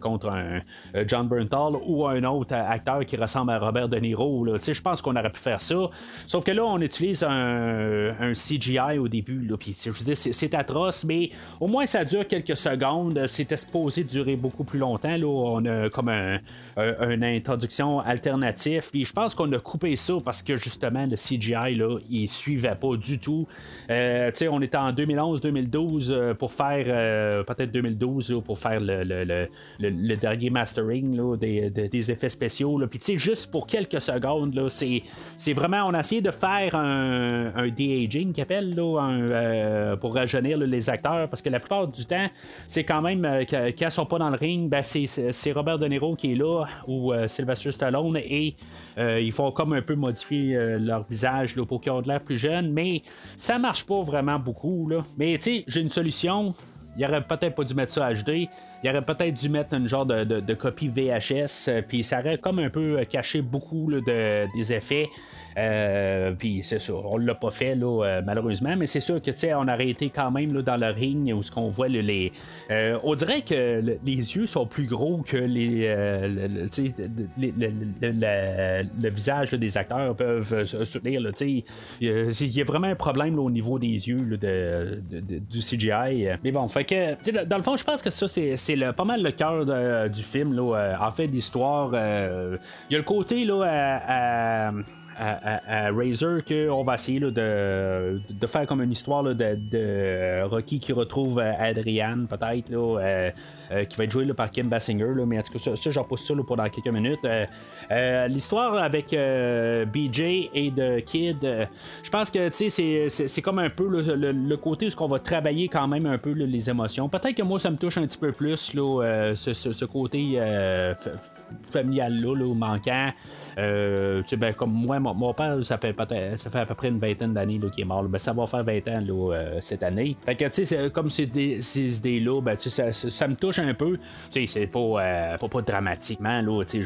contre un John Bernthal ou un autre acteur qui ressemble à Robert De Niro. Je pense qu'on aurait pu faire ça. Sauf que là, on utilise un, CGI au début. Puis, je c'est atroce, mais au moins ça dure quelques secondes. C'était supposé durer beaucoup plus longtemps. Là. On a comme un, une introduction alternative. Puis je pense qu'on a coupé ça parce que justement le CGI là, il suivait pas du tout. Euh, on était en 2011-2012 euh, pour faire euh, peut-être 2012 pour faire le, le, le, dernier mastering là, des, des, effets spéciaux. Puis juste pour quelques secondes, c'est, c'est vraiment on a essayé de faire un, un de-aging là, pour rajeunir les acteurs parce que la plupart du temps c'est quand même quand ils sont pas dans le ring, ben, c'est, c'est Robert De Niro qui est là ou Sylvester Stallone et ils font comme un peu modifier leur visage là, pour qu'ils aient l'air plus jeunes, mais ça marche pas vraiment beaucoup. Mais tu sais, j'ai une solution. Il aurait peut-être pas dû mettre ça HD. Il aurait peut-être dû mettre un genre de, copie VHS. Puis ça aurait comme un peu caché beaucoup de, des effets. Euh, puis c'est ça, on l'a pas fait là, euh, malheureusement, mais c'est sûr que on aurait été quand même là, dans le ring où ce qu'on voit les. Euh, on dirait que les yeux sont plus gros que les, le, visage des acteurs peuvent soutenir. Il y, a vraiment un problème au niveau des yeux de, du CGI. Mais bon, fait que dans le fond, je pense que ça c'est pas mal le cœur du film. Là, en fait, d'histoire. Il y a le côté là, à, à, Razer qu'on va essayer de, de, faire comme une histoire de, Rocky qui retrouve euh, Adrian, peut-être, euh, euh, qui va être joué par Kim Basinger. mais en tout cas, ça, ça j'en ça pour dans quelques minutes. L'histoire avec BJ et de Kid, je pense que c'est comme un peu le, côté où on va travailler quand même un peu les émotions. Peut-être que moi, ça me touche un petit peu plus, ce, côté familial-là, là, manquant. ben, comme moi, mon, père, ça fait, ça fait à peu près une vingtaine d'années qu'il est mort. Ben, ça va faire 20 ans là, euh, cette année. Fait que, tu sais, comme ces, idées-là, ben, ça, ça, me touche un peu. Tu sais, c'est pas, euh, pas, pas, dramatiquement, là, je,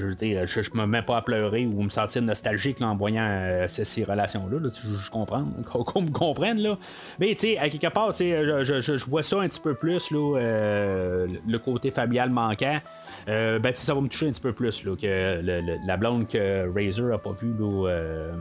je, je, me mets pas à pleurer ou me sentir nostalgique en voyant euh, ces, relations-là. je, comprends, [laughs] qu'on me comprenne, là. Mais, tu sais, à quelque part, je, je, vois ça un petit peu plus, là, le côté familial manquant. ben, ça va me toucher un petit peu plus là, que la blonde que Razor a pas vue là,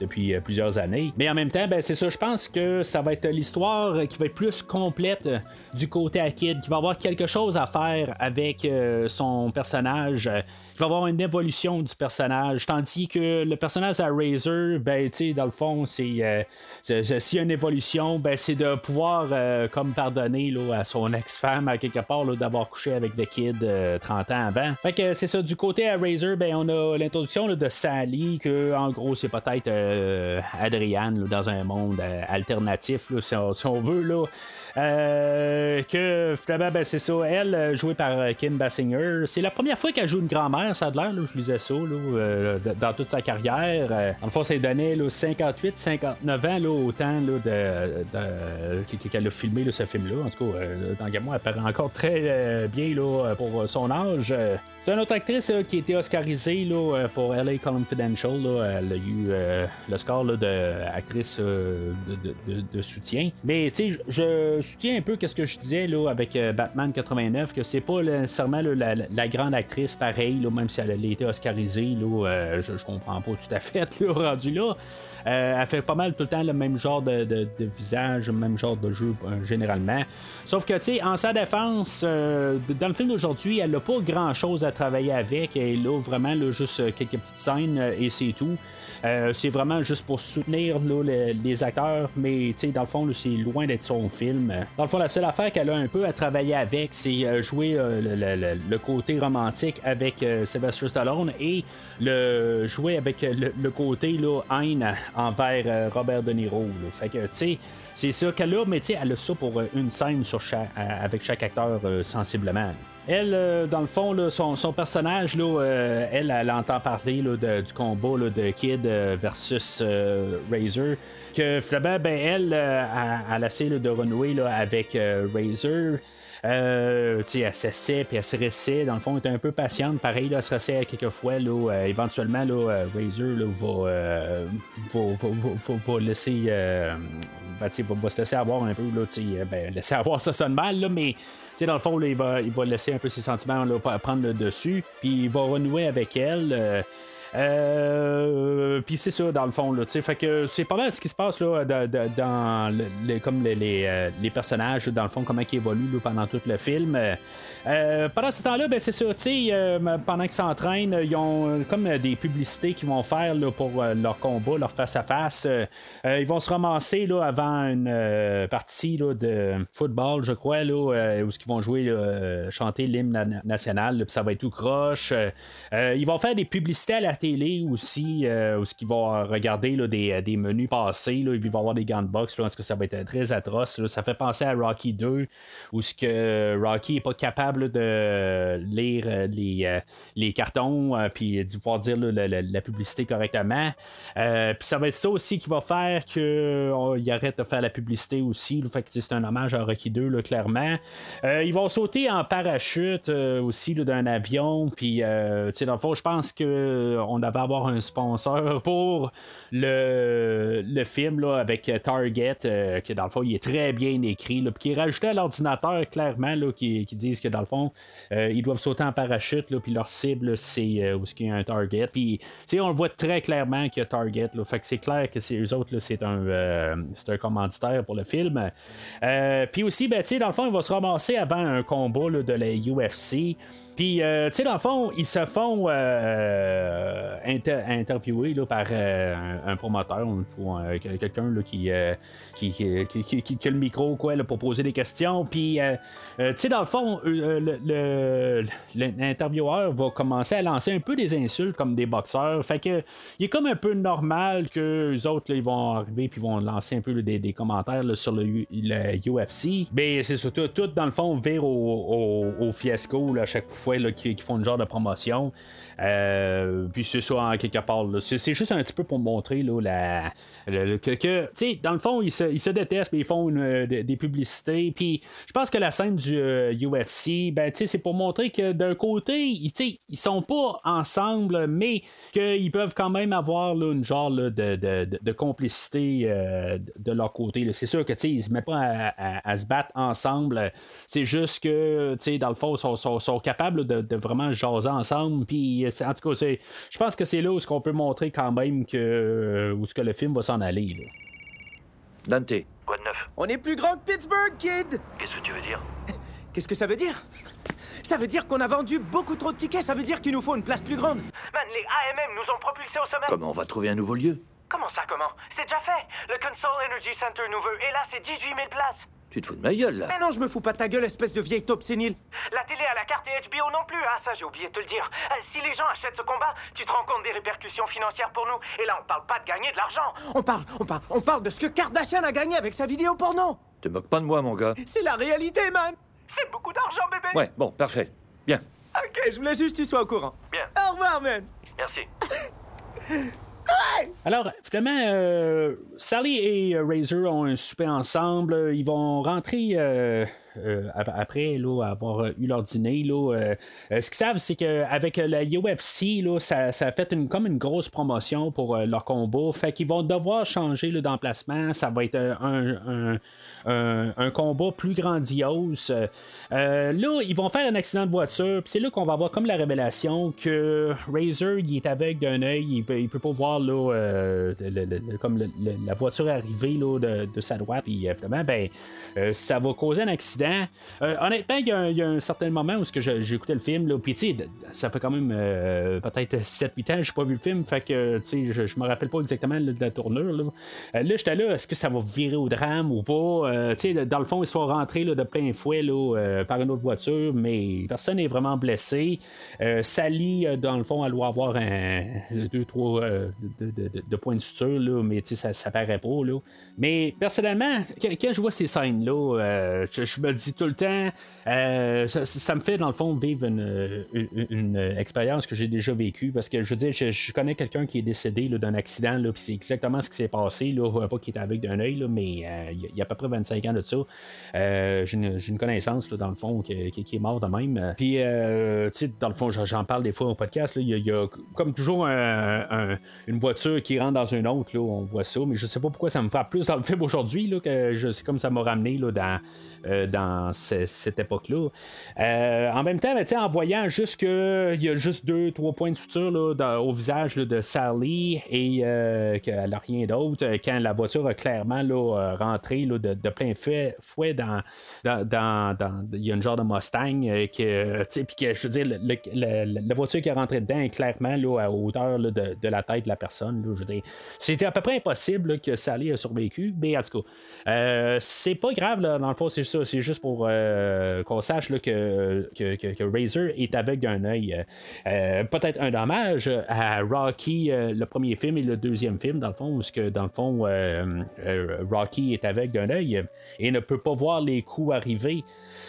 depuis plusieurs années. Mais en même temps, ben, c'est ça, je pense que ça va être l'histoire qui va être plus complète du côté à Kid, qui va avoir quelque chose à faire avec euh, son personnage, qui va avoir une évolution du personnage, tandis que le personnage à Razor, ben, tu sais, dans le fond, c'est euh, s'il y a une évolution, ben, c'est de pouvoir euh, comme pardonner là, à son ex-femme à quelque part d'avoir couché avec The Kid 30 ans avant. Fait que c'est ça, du côté à Razor, ben, on a l'introduction de Sally, que en gros, c'est peut-être euh, dans un monde euh, alternatif, si, on, veut. Là. Euh, que finalement, ben, c'est ça. Elle, jouée par Kim Basinger, c'est la première fois qu'elle joue une grand-mère, ça a l'air. Je lisais ça dans toute sa carrière. en fait, ça donné 58, 59 ans là, au temps de, qu'elle a filmé ce film-là. En tout cas, dans Gamon, elle paraît encore très bien là, pour son âge. C'est une autre actrice qui a été oscarisée là, pour LA Confidential. Elle a eu euh, le score d'actrice euh, de, soutien. Mais tu sais, je soutiens un peu ce que je disais là, avec euh, Batman 89, que c'est pas nécessairement la, grande actrice pareil, même si elle a été oscarisée. Là, je, comprends pas tout à fait là, [laughs] rendu là. elle fait pas mal tout le temps le même genre de, visage, le même genre de jeu généralement. Sauf que tu sais, en sa défense, dans le film d'aujourd'hui, elle n'a pas grand chose à travailler avec. Elle a vraiment juste quelques petites scènes et c'est tout. Euh, c'est vraiment juste pour soutenir là, le- les acteurs, mais dans le fond, là, c'est loin d'être son film. Dans le fond, la seule affaire qu'elle a un peu à travailler avec, c'est euh, jouer euh, le, le- le- côté romantique avec euh, Sylvester Stallone et le jouer avec euh, le, côté là, haine envers euh, Robert De Niro. là. Fait que, tu sais, c'est ça qu'elle a, mais elle a ça pour euh, une scène à- avec chaque acteur euh, sensiblement. Elle, euh, dans le fond, son, son personnage, euh, elle, elle entend parler du combat de Kid euh, versus euh, Razor. Que finalement, ben, elle, euh, elle, elle essaie de renouer avec euh, Razor. Euh, elle s'essaie puis elle se ressaie. Dans le fond, elle est un peu patiente. Pareil, là, elle se ressaie quelques fois. Là, euh, éventuellement, euh, Razor là, va, euh, va, va, va- laisser. euh, ben, va, se laisser avoir un peu. Ben, laisser [laughs] avoir, ça sonne mal, là, mais dans le fond, là, il, va, il va laisser un peu ses sentiments là, prendre le dessus. Puis il va renouer avec elle. Euh, puis c'est ça dans le fond là, fait que c'est pas mal ce qui se passe là dans le- les- comme les, euh, les personnages dans le fond comment ils évoluent pendant tout le film. Euh, pendant ce temps-là, ben c'est ça, euh, pendant qu'ils s'entraînent, ils ont euh, comme des publicités qu'ils vont faire là, pour leur combat, leur face à face. Euh, ils vont se ramasser là avant une partie de football, je crois, là, où ils vont jouer, chanter l'hymne na- national, puis ça va être tout croche. Ils vont faire des publicités à la télé aussi, euh, où ils vont regarder là, des, des menus passés, là, et puis ils vont avoir des gants de boxe, là, parce que ça va être très atroce. là. Ça fait penser à Rocky 2, où ce que Rocky n'est pas capable de lire euh, les, euh, les cartons, euh, puis de pouvoir dire la, la- la publicité correctement. Euh, puis ça va être ça aussi qui va faire qu'il arrête de faire la publicité aussi. là. fait que c'est un hommage à Rocky 2, là, clairement. Euh, ils vont sauter en parachute euh, aussi d'un avion. Puis, euh, dans le fond, je pense qu'on devait avoir un sponsor pour le, le film là, avec Target, euh, qui dans le fond, il est très bien écrit. Puis qui rajouté à l'ordinateur, clairement, là, qui, qui disent que dans le fond, euh, ils doivent sauter en parachute. Puis leur cible, c'est euh, où est-ce qu'il y a un Target. Puis, on le voit très clairement qu'il y a Target. Là, fait que c'est clair que c'est eux autres, c'est un, euh, c'est un commanditaire pour le film. Puis aussi, ben, dans le fond, il va se ramasser avant un combat de la UFC. Puis, tu sais, dans le fond, ils se font inter- interviewer là, par euh, un, promoteur ou euh, quelqu'un euh, qui, qui, qui- qui- a le micro quoi, pour poser des questions. Puis, euh, euh, tu sais, dans le fond, euh, l'intervieweur va commencer à lancer un peu des insultes comme des boxeurs. Fait que, il est comme un peu normal que les autres, ils vont arriver puis vont lancer un peu des, des commentaires sur le, le UFC. Mais c'est surtout tout, dans le fond, vire au, au- fiasco à chaque fois qu'ils font une genre de promotion. Euh, puis c'est ça, en quelque part. C'est juste un petit peu pour montrer là, la, le- le- que, dans le fond, ils se, ils se détestent, mais ils font euh, des, publicités. Puis je pense que la scène du euh, UFC, ben, tu sais, c'est pour montrer que d'un côté, ils, ils sont pas ensemble, mais qu'ils peuvent quand même avoir là, une genre là, de, de- de- complicité euh, de leur côté. C'est sûr que ils se mettent pas à, se battre ensemble. C'est juste que, dans le fond, ils sont, capables de, de vraiment jaser ensemble. Puis, en tout cas, c'est- je pense que c'est là où on peut montrer quand même que où ce que le film va s'en aller. là. Dante, Quoi de neuf? On est plus grand que Pittsburgh, kid Qu'est-ce que tu veux dire? [laughs] Qu'est-ce que ça veut dire? Ça veut dire qu'on a vendu beaucoup trop de tickets, ça veut dire qu'il nous faut une place plus grande. Man, les AMM nous ont propulsés au sommet. comment on va trouver un nouveau lieu? Comment ça, comment? C'est déjà fait. Le Console Energy Center nous veut, et là, c'est 18 000 places. Tu te fous de ma gueule, là Mais non, je me fous pas de ta gueule, espèce de vieille taupe sénile. La télé à la carte et HBO non plus. Ah, ça, j'ai oublié de te le dire. Euh, si les gens achètent ce combat, tu te rends compte des répercussions financières pour nous. Et là, on parle pas de gagner de l'argent. On parle, on parle, on parle de ce que Kardashian a gagné avec sa vidéo porno. Te moque pas de moi, mon gars. C'est la réalité, man. C'est beaucoup d'argent, bébé. Ouais, bon, parfait. Bien. Ok, je voulais juste que tu sois au courant. Bien. Au revoir, man. Merci. [laughs] Alors, finalement, euh, Sally et euh, Razor ont un souper ensemble. Ils vont rentrer euh, euh, ap- après là, avoir euh, eu leur dîner. Là, euh, ce qu'ils savent, c'est qu'avec la UFC, là, ça, ça a fait comme une grosse promotion pour leur combat. Fait qu'ils vont devoir changer d'emplacement. Ça va être un, un, un- combat plus grandiose. Là, ils vont faire un accident de voiture. C'est là qu'on va avoir comme la révélation que Razor, il est aveugle d'un œil. Il peut, il peut pas voir comme la voiture arriver de, de sa droite, puis ben, ça va causer un accident. Euh, honnêtement, il y, a un- certain moment où j'ai écouté le film, là, puis ça fait quand même euh, peut-être 7-8 ans, j'ai pas vu le film, fait que je, je me rappelle pas exactement de la tournure. Là, Euh, là j'étais là, est-ce que ça va virer au drame ou pas? Dans le fond, ils sont rentrés de plein fouet par une autre voiture, mais personne n'est vraiment blessé. Sally, dans le fond, elle doit avoir un, deux, trois de, de- de- de points de suture, mais ça, ça paraît pas. Mais personnellement, quand, je vois ces scènes-là, je, je me dis tout le temps, euh, ça, me fait dans le fond vivre une, expérience que j'ai déjà vécue parce que je veux dire, je, connais quelqu'un qui est décédé d'un accident, puis c'est exactement ce qui s'est passé, là, pas qu'il était avec d'un œil, mais euh, il y a- à peu près 25 ans de ça. Euh, j'ai, une, une connaissance là, dans le fond qui, est mort de même. Puis, tu sais, dans le fond, j'en, parle des fois au podcast. Il y, a- comme toujours un- un- une voiture qui rentre dans une autre. Là, on voit ça, mais je sais pas pourquoi ça me fait plus dans le film aujourd'hui. Que je sais comme ça m'a ramené là, dans, euh, cette époque-là. Euh, en même temps, ben, en voyant juste qu'il y a juste deux, trois points de suture là, au visage de Sally et euh, qu'elle n'a rien d'autre, euh, quand la voiture a clairement là, rentré de, de plein fouet dans, dans, dans- Il y a une genre de Mustang, euh, que, je veux dire, la voiture qui est rentrée dedans est clairement à hauteur de, de la tête de la personne. je veux dire. C'était à peu près impossible que Sally a survécu, mais en tout cas, c'est pas grave, dans le fond, c'est ça. C'est juste pour euh, qu'on sache là, que, que, que- Razor est aveugle d'un œil. Euh, euh, Peut-être un dommage à Rocky, le premier film et le deuxième film, dans le fond, où que, dans le fond, Rocky est aveugle d'un œil et ne peut pas voir les coups arriver.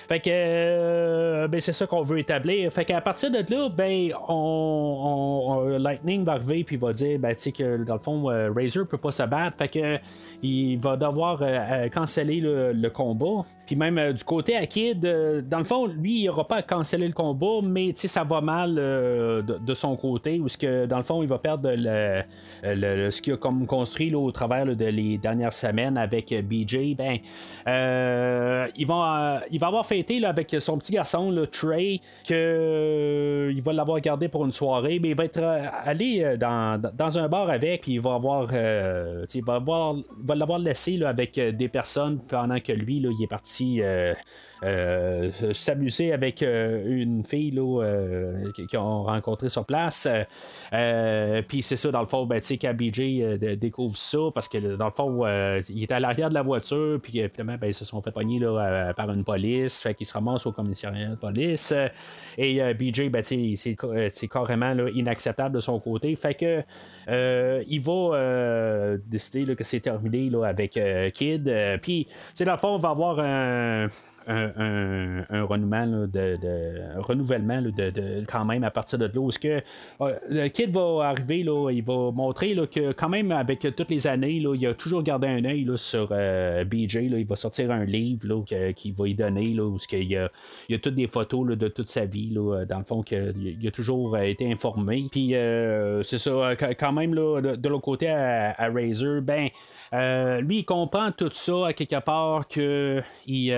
Fait que euh, ben, c'est ça qu'on veut établir. Fait qu'à partir de là, ben on, Lightning va arriver puis va dire ben que dans le fond euh, Razor peut pas se battre. Fait que il va devoir euh, canceller le, combat. Puis même euh, du côté à Kid, euh, dans le fond, lui, il aura pas à canceller le combat, mais ça va mal de, son côté, où ce que dans le fond, il va perdre le, le- ce qu'il a comme construit au travers là, de les dernières semaines avec BJ. Ben, il va, il va avoir là, avec son petit garçon, là, Trey, que euh, va l'avoir gardé pour une soirée, mais il va être euh, allé euh, dans, dans un bar avec, puis il va avoir, euh, il va l'avoir laissé là, avec des personnes pendant que lui, il est parti. Euh, s'amuser avec euh, une fille euh, qui- qu'ils ont rencontré sur place. Euh, Puis c'est ça, dans le fond, ben, tu sais, quand BJ de- découvre ça, parce que dans le fond, il était à l'arrière de la voiture, puis finalement, ben, ils se sont fait pogner là, par une police, fait qu'il se ramasse au commissariat de police. Et BJ, ben, c'est ca- c'est carrément là, inacceptable de son côté, fait que il va décider là, que c'est terminé là, avec Kid. Puis, sais, dans le fond, on va avoir un un, renouvellement de, renouvellement de, quand même à partir de là où que euh, le kid va arriver là, il va montrer là, que quand même avec toutes les années là, il a toujours gardé un œil sur euh, BJ il va sortir un livre qu'il va y donner là, où qu'il y a, il y a toutes des photos de toute sa vie là, dans le fond que, il a toujours euh, été informé. Puis euh, c'est ça euh, quand- même de, de l'autre côté à, à Razer ben euh, lui il comprend tout ça à quelque part que il,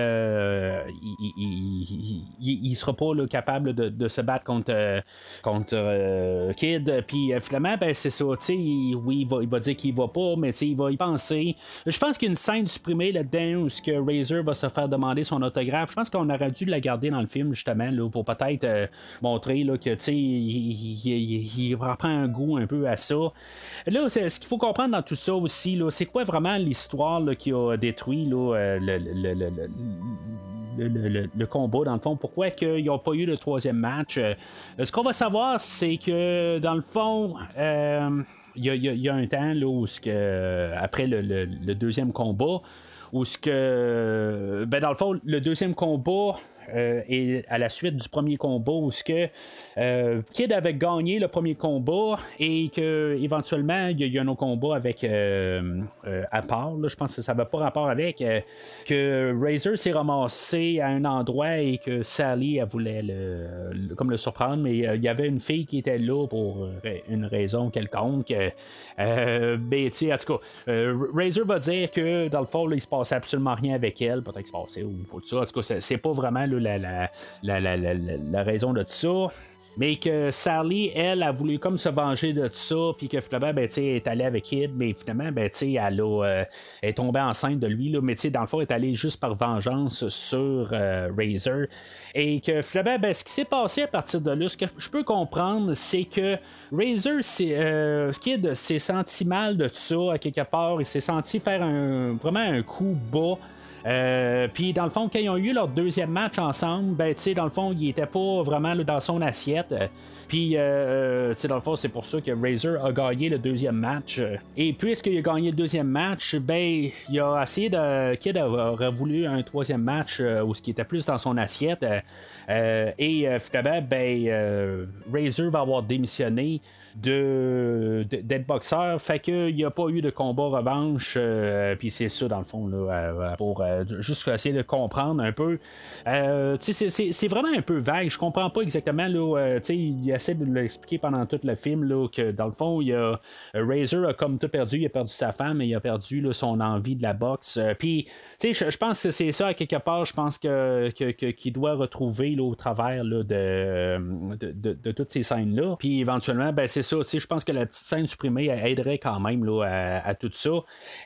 euh, il, il, sera pas capable de, se battre contre, euh, contre euh, Kid. Puis finalement, ben, c'est ça. oui, il va, dire qu'il va pas, mais il va y penser. Je pense qu'il y a une scène supprimée là-dedans où ce que Razor va se faire demander son autographe. Je pense qu'on aurait dû la garder dans le film, justement, là, pour peut-être montrer là, que il, reprend un goût un peu à ça. Là, ce qu'il faut comprendre dans tout ça aussi, c'est quoi vraiment l'histoire qui a détruit là, le- le- le- le- le, combat, dans le fond. Pourquoi qu'ils n'ont pas eu le troisième match? Euh, ce qu'on va savoir, c'est que, dans le fond, euh, il y, y a- un temps là, où, que, après le deuxième combat, où ce que, ben, dans le fond, le deuxième combat, euh, et à la suite du premier combat où ce que euh, Kid avait gagné le premier combat et que éventuellement il y a eu un autre combat avec euh, euh, à part là, je pense que ça n'avait pas rapport avec euh, que Razor s'est ramassé à un endroit et que Sally elle voulait le, comme le surprendre mais euh, il y avait une fille qui était là pour euh, une raison quelconque. Euh, euh, ben, en tout cas euh, Razor va dire que dans le fond là, il se passait absolument rien avec elle peut-être qu'il se passait ou pas de ça. En tout cas c'est pas vraiment la, la, la, la, raison de tout ça mais que Sally, elle, a voulu comme se venger de tout ça, puis que finalement, ben, elle est allée avec Kid, mais finalement, ben, elle, a, euh, est tombée enceinte de lui, là, mais dans le fond, elle est allée juste par vengeance sur euh, Razor. Et que finalement, ben, ce qui s'est passé à partir de là, ce que je peux comprendre, c'est que Razor, euh, Kid s'est senti mal de tout ça, à quelque part, il s'est senti faire un, vraiment un coup bas. Euh, puis dans le fond, quand ils ont eu leur deuxième match ensemble, ben tu sais, dans le fond, il était pas vraiment dans son assiette. Puis, euh, dans le fond, c'est pour ça que Razor a gagné le deuxième match. Et puisqu'il a gagné le deuxième match, ben, il a essayé de. Kid aurait voulu un troisième match euh, où ce qui était plus dans son assiette. et finalement, ben, Razor va avoir démissionné de, d'être boxeur. Fait qu'il n'y a pas eu de combat revanche. Euh, puis c'est ça, dans le fond, là, euh, pour euh, juste essayer de comprendre un peu. c'est, vraiment un peu vague. Je comprends pas exactement. Là, il essaie de l'expliquer pendant tout le film là, que dans le fond, il y a, Razor a comme tout perdu. Il a perdu sa femme et il a perdu son envie de la boxe. Puis, je, pense que c'est ça, à quelque part. Je pense que, qu'il doit retrouver au travers de, de, de, toutes ces scènes-là. Puis éventuellement, ben, c'est ça. Je pense que la petite scène supprimée aiderait quand même là, à, tout ça.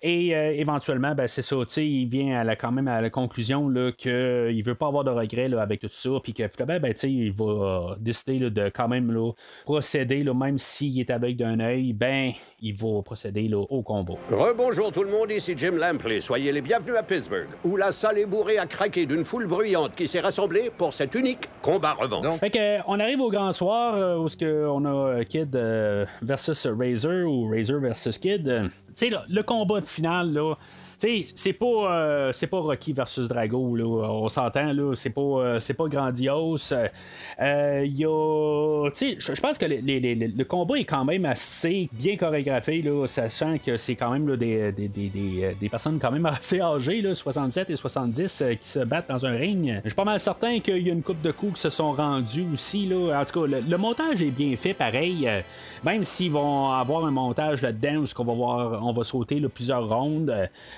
Et euh, éventuellement, ben, c'est ça. Il vient à la, quand même à la conclusion qu'il ne veut pas avoir de regrets là, avec tout ça. Puis que finalement, ben, il va décider de quand même là, procéder, là, même s'il est avec d'un œil, ben, il va procéder là, au combat. Rebonjour tout le monde, ici Jim Lampley. Soyez les bienvenus à Pittsburgh, où la salle est bourrée à craquer d'une foule bruyante qui s'est rassemblée pour cet unique combat revanche. Fait que, on arrive au grand soir euh, où ce que on a euh, Kid euh, versus Razor ou Razor versus Kid. Euh, tu sais, le combat de finale, là, c'est pas, euh, c'est pas Rocky versus Drago, là, on s'entend, là, c'est pas, euh, c'est pas grandiose. Euh, je pense que le combat est quand même assez bien chorégraphié, là, sachant que c'est quand même des, des, des, des, personnes quand même [laughs] assez âgées, là, 67 et 70, qui se battent dans un ring. Je suis pas mal certain qu'il y a une coupe de coups qui se sont rendus aussi. Là. En tout cas, le, montage est bien fait, pareil. même s'ils vont avoir un montage là-dedans où va voir, on va sauter plusieurs rondes.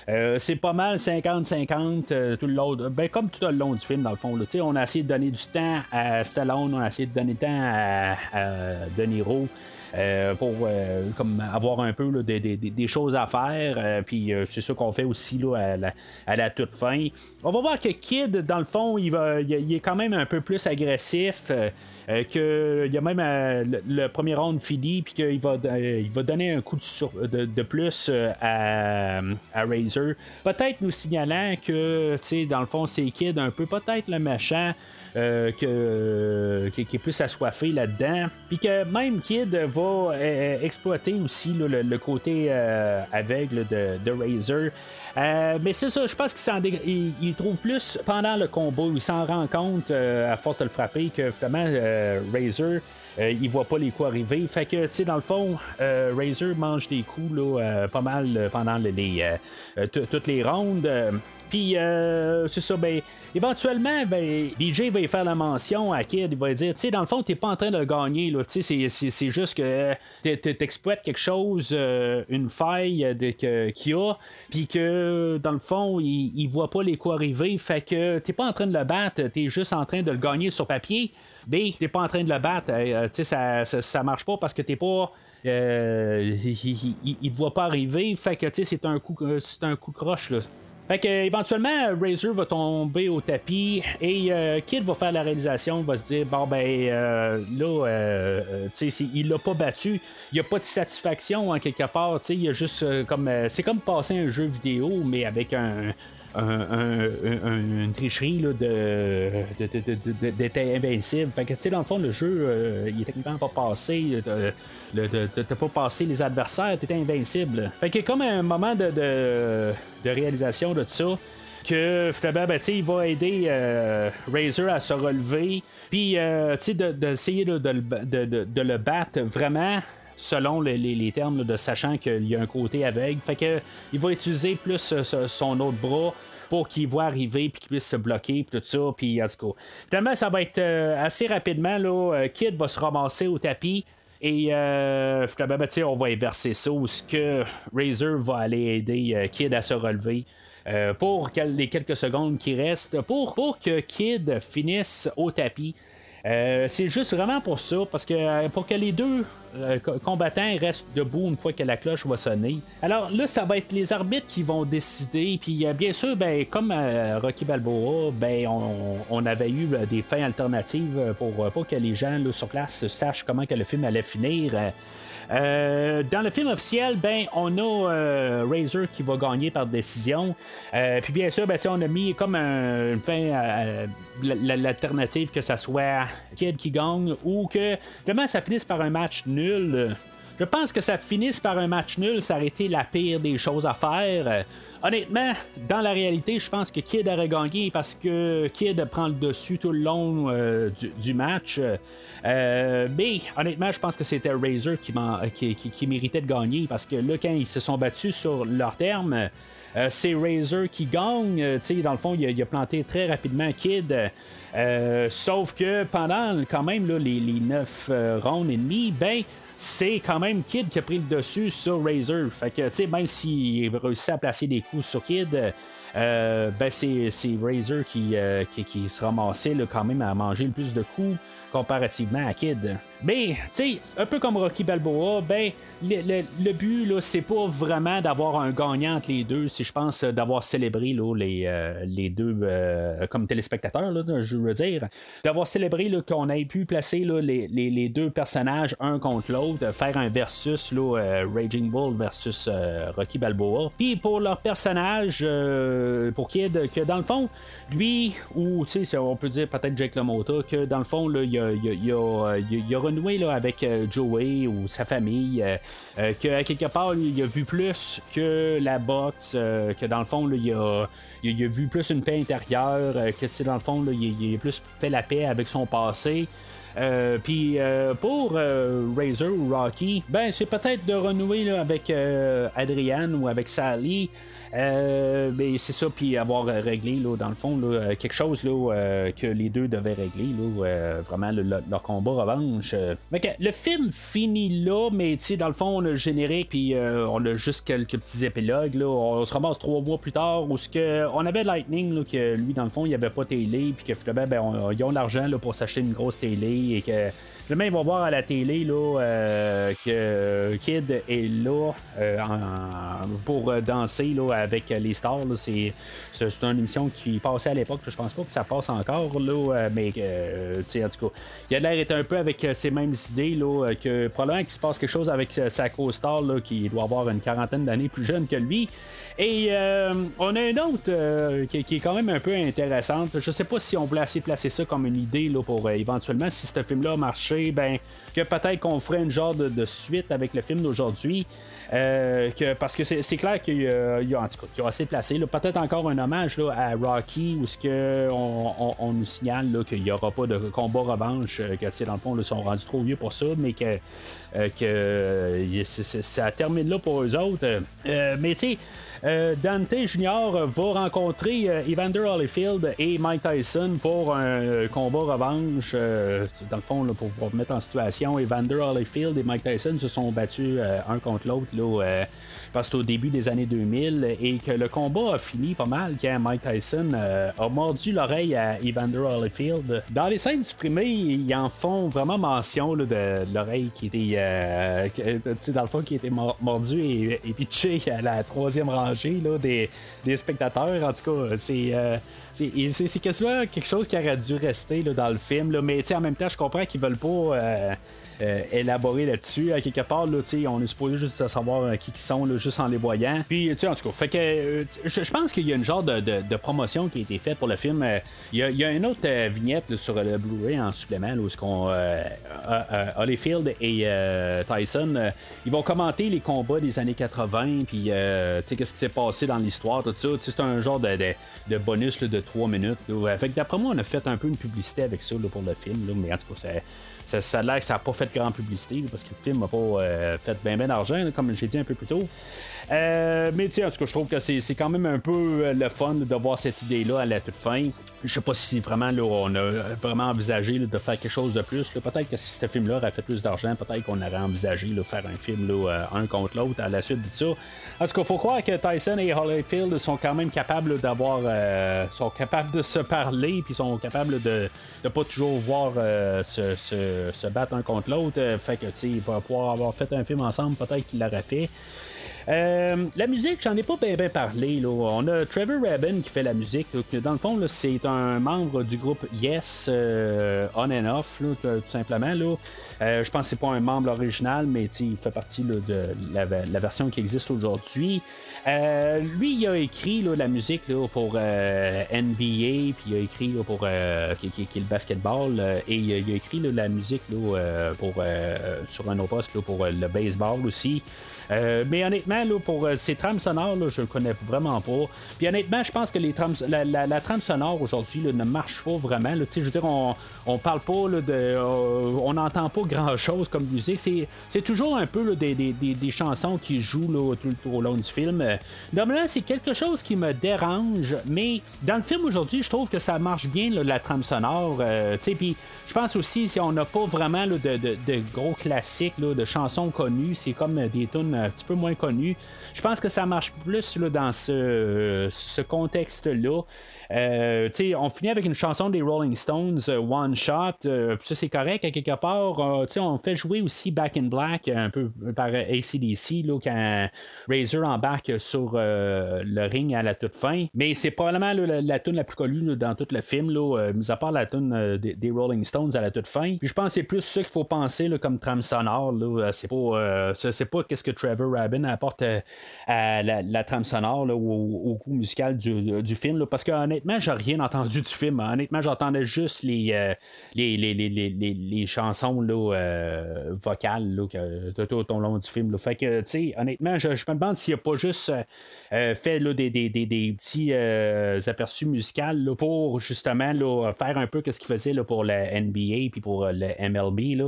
Euh, c'est pas mal 50-50 euh, tout le long. Ben, comme tout le long du film, dans le fond. on a essayé de donner du temps à Stallone, on a essayé de donner du temps à, à De Niro. Euh, pour euh, comme avoir un peu des, choses à faire. Euh, puis c'est ça qu'on fait aussi là, à, la, toute fin. On va voir que Kid, dans le fond, il, va, il, est quand même un peu plus agressif. que il y a même le, premier round fini, puis qu'il va, il va donner un coup de, plus à, à Razor. Peut-être nous signalant que, dans le fond, c'est Kid un peu peut-être le méchant. Euh, que, qui, est plus assoiffé là-dedans. Puis que même Kid va euh, exploiter aussi le, côté euh, aveugle de, de Razor. mais c'est ça, je pense qu'il il, trouve plus pendant le combat, il s'en rend compte à force de le frapper que finalement Razor. il voit pas les coups arriver. Fait que, tu sais, dans le fond, Razor mange des coups là, pas mal pendant les, toutes les rondes. Puis, euh, c'est ça, ben, éventuellement, ben, DJ va y faire la mention à Kid. Il va dire, tu sais, dans le fond, t'es pas en train de gagner, là. Tu sais, c'est juste que t'exploites quelque chose, euh, une faille qu'il y a, puis que, dans le fond, il, il voit pas les coups arriver. Fait que t'es pas en train de le battre, t'es juste en train de le gagner sur papier. B, t'es pas en train de le battre. Euh, tu sais, ça, ça, marche pas parce que t'es pas. il, il, te voit pas arriver. Fait que, tu sais, c'est un coup, c'est un coup croche, là. Fait que, éventuellement, Razor va tomber au tapis et euh, Kid va faire la réalisation, va se dire bon ben euh, là, euh, tu sais, il l'a pas battu, il n'y a pas de satisfaction en quelque part, tu sais, il y a juste comme c'est comme passer un jeu vidéo mais avec un une tricherie de, d'être invincible. Fait que, tu sais, dans le fond, le jeu, euh, il est techniquement pas passé. T'as pas passé les adversaires, t'étais invincible. Fait que, comme un moment de, de, réalisation de tout ça, que finalement, ben, il va aider euh, Razor à se relever, puis euh, d'essayer de, de, le battre vraiment selon les, termes de sachant qu'il y a un côté aveugle. Fait que il va utiliser plus euh, son autre bras pour qu'il voit arriver puis qu'il puisse se bloquer puis tout ça puis en tout cas finalement ça va être euh, assez rapidement là euh, Kid va se ramasser au tapis et euh, ben, on va inverser ça où ce que Razor va aller aider Kid à se relever. pour les quelques secondes qui restent, pour, pour que Kid finisse au tapis Euh, c'est juste vraiment pour ça, parce que euh, pour que les deux euh, co- combattants restent debout une fois que la cloche va sonner. Alors là, ça va être les arbitres qui vont décider. Puis bien sûr, ben, comme Rocky Balboa, ben, on, avait eu des fins alternatives pour pas que les gens sur place sachent comment que le film allait finir. Euh, dans le film officiel, ben, on a euh, Razor qui va gagner par décision. Euh, puis bien sûr, ben, on a mis comme un- une fin la- l'alternative que ça soit Kid qui gagne ou que vraiment ça finisse par un match nul. Je pense que ça finisse par un match nul, ça aurait été la pire des choses à faire. Euh, honnêtement, dans la réalité, je pense que Kid aurait gagné parce que Kid prend le dessus tout le long euh, du, match. Euh, mais honnêtement, je pense que c'était Razor qui, méritait de gagner parce que là, quand ils se sont battus sur leur terme, c'est Razor qui gagne. Dans le fond, il a, planté très rapidement Kid. Sauf que pendant quand même les, les 9 rounds et demi, ben c'est quand même Kid qui a pris le dessus sur Razor. Fait que, tu sais, même s'il réussit à placer des coups sur Kid, euh, ben c'est, Razor qui, euh, qui, qui se ramassait quand même à manger le plus de coups comparativement à Kid. Mais, tu sais, un peu comme Rocky Balboa, ben, le, le- le but, là, c'est pas vraiment d'avoir un gagnant entre les deux, c'est, je pense, d'avoir célébré là, les, euh, les deux euh, comme téléspectateurs, là, je veux dire, d'avoir célébré qu'on ait pu placer là, les, les- les deux personnages un contre l'autre, faire un versus, là, euh, Raging Bull versus Rocky Balboa. Puis pour leur personnage, pour Kid, que dans le fond, lui, ou tu sais, on peut dire peut-être Jake LaMotta, que dans le fond, là, il, il, a, il, a, il a- a renoué là, avec euh, Joey ou sa famille, euh, euh, que quelque part, il a vu plus que la boxe, que dans le fond, là, il, a, il, a- vu plus une paix intérieure, que dans le fond, là, il, a plus fait la paix avec son passé. Puis pour euh, Razor ou Rocky, ben c'est peut-être de renouer là, avec Adrienne ou avec Sally. Euh, mais c'est ça, puis avoir euh, réglé là, dans le fond là, euh, quelque chose là, euh, que les deux devaient régler, là, euh, vraiment le- le- leur combat revanche. Que le film finit là, mais tu sais, dans le fond, on a le générique, puis on a juste quelques petits épilogues. Là. On se ramasse trois mois plus tard où ce que on avait Lightning, là, que lui, dans le fond, il avait pas télé, puis que finalement, ben, ils ont l'argent là, pour s'acheter une grosse télé et que finalement, ils vont voir à la télé là, euh, que Kid est là euh, pour euh, danser là, avec les stars. C'est, une émission qui passait à l'époque. Je pense pas que ça passe encore, là, euh, mais euh, en tout cas, il a l'air d'être un peu avec euh, ces mêmes idées, là, euh, que probablement qu'il se passe quelque chose avec euh, sa co-star qui doit avoir une quarantaine d'années plus jeune que lui. Et euh, on a une autre euh, qui, qui est quand même un peu intéressante. Je sais pas si on voulait assez placer ça comme une idée là, pour euh, éventuellement, si ce film-là a ben, que peut-être qu'on ferait une genre de, suite avec le film d'aujourd'hui. Euh, parce que c'est, clair qu'il y a, assez placé. peut-être encore un hommage à Rocky où ce que on, nous signale qu'il n'y aura pas de combat revanche, euh, que dans le fond, ils sont rendus trop vieux pour ça, mais que, euh, ça termine là pour eux autres. Mais tu sais, Dante Jr. va rencontrer euh, Evander Holyfield et Mike Tyson pour un euh, combat revanche. euh, dans le fond, pour vous mettre en situation, Evander Holyfield et Mike Tyson se sont battus euh, un contre l'autre. Là, euh, je pense que c'est au début des années 2000 et que le combat a fini pas mal quand Mike Tyson euh, a mordu l'oreille à Evander Holyfield. Dans les scènes supprimées, ils en font vraiment mention de, l'oreille qui était, euh, dans le fond, qui était mor- mordu et, et pitché à la troisième des, spectateurs. En tout cas, c'est, euh, c'est, quelque chose qui aurait dû rester là, dans le film. Là, mais en même temps, je comprends qu'ils veulent pas. euh, euh, élaborer là-dessus. À quelque part, là, on est supposé juste savoir euh, qui qui sont là, juste en les voyant. Puis, en tout cas, fait que euh, je, pense qu'il y a une genre de, de- promotion qui a été faite pour le film. Euh, Il y, a, une autre vignette sur le Blu-ray en supplément où ce qu'on, Holyfield et Tyson, ils vont commenter les combats des années 80, puis qu'est-ce qui s'est passé dans l'histoire, tout ça. C'est un genre de, de- bonus de 3 minutes. Fait que d'après moi, on a fait un peu une publicité avec ça pour le film, mais en tout cas, ça, ça, ça a l'air que ça n'a pas fait de grande publicité parce que le film n'a pas euh, fait bien ben d'argent, comme j'ai dit un peu plus tôt. Euh, mais sais, en tout cas, je trouve que c'est quand même un peu euh, le fun de voir cette idée-là à la toute fin. Je sais pas si vraiment là, on a vraiment envisagé de faire quelque chose de plus. Peut-être que si ce film-là aurait fait plus d'argent, peut-être qu'on aurait envisagé de faire un film là, un contre l'autre à la suite de ça. En tout cas, faut croire que Tyson et Holyfield sont quand même capables d'avoir, sont capables de se parler, puis sont capables de ne pas toujours voir se, se- battre un contre l'autre. Euh, fait que, tu sais, pouvoir avoir fait un film ensemble, peut-être qu'il l'aurait fait. Euh, la musique, j'en ai pas bien parlé. Là. On a Trevor Rabin qui fait la musique. dans le fond, c'est un membre du groupe Yes, euh, on and off, là, tout simplement. Euh, je pense que c'est pas un membre original, mais il fait partie de la, version qui existe aujourd'hui. Lui, il a écrit la musique pour NBA, puis il a écrit pour qui, est le basketball, et il a, écrit la euh, pour, euh, sur un autre poste pour euh, le baseball aussi. Euh, mais honnêtement, là, pour euh, ces trames sonores, là, je le connais vraiment pas. Puis honnêtement, je pense que les trames, la, la- trame sonore aujourd'hui ne marche pas vraiment. Je veux dire, on, on parle pas là, de. euh, on n'entend pas grand chose comme musique. C'est, toujours un peu des, des- des- des chansons qui jouent là, tout, tout au long du film. Normalement, c'est quelque chose qui me dérange, mais dans le film aujourd'hui, je trouve que ça marche bien la trame sonore. Puis je pense aussi, si on n'a pas vraiment de, de- de gros classiques, de chansons connues, c'est comme des tunes un petit peu moins connues. Je pense que ça marche plus là, dans ce, ce contexte-là. Euh, on finit avec une chanson des Rolling Stones, euh, One Shot. euh, ça, c'est correct à quelque part. Euh, on fait jouer aussi Back in Black, un peu par ACDC, là, quand Razor embarque sur euh, le ring à la toute fin. Mais c'est probablement la, la tune la plus connue dans tout le film, euh, mis à part la tune euh, des, Rolling Stones à la toute fin. Puis je pense que c'est plus ça qu'il faut penser comme trame sonore. Euh, C'est pas, euh, pas qu'est-ce que Trevor Rabin apporte euh, la, trame sonore au, goût musical du, film. parce que honnêtement, j'ai rien entendu du film. Honnêtement, j'entendais juste les, euh, les, les, les, les, chansons euh, vocales tout, au long du film. Fait que, tu sais, honnêtement, je, me demande s'il n'y a pas juste euh, fait des, des, petits aperçus musicaux pour justement faire un peu ce qu'il faisait pour la NBA puis pour le MLB,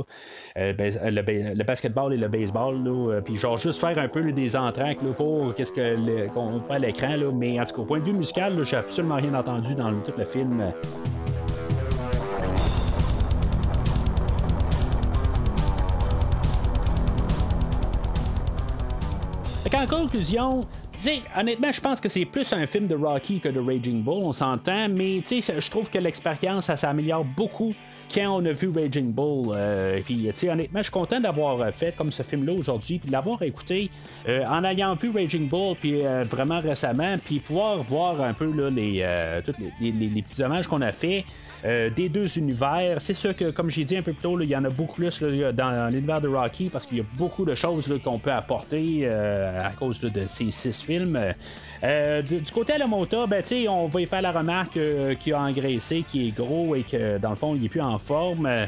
euh, le, le basketball et le baseball. Puis genre juste faire un peu des entractes là, pour qu'est-ce que qu'on voit à l'écran. Mais en tout cas, au point de vue musical, j'ai absolument rien entendu dans tout le film. Qu'en conclusion, honnêtement, je pense que c'est plus un film de Rocky que de Raging Bull, on s'entend, mais je trouve que l'expérience, ça s'améliore beaucoup quand on a vu Raging Bull. Euh, puis, honnêtement, je suis content d'avoir euh, fait comme ce film-là aujourd'hui, puis de l'avoir écouté euh, en ayant vu Raging Bull, puis euh, vraiment récemment, puis pouvoir voir un peu là, les, les, petits hommages qu'on a fait des deux univers. C'est sûr que, comme j'ai dit un peu plus tôt, il y en a beaucoup plus dans l'univers de Rocky parce qu'il y a beaucoup de choses qu'on peut apporter à cause de ces six films. Du, côté à la moto, ben, on va y faire la remarque qu'il a engraissé, qui est gros et que dans le fond, il est plus en forme. Euh,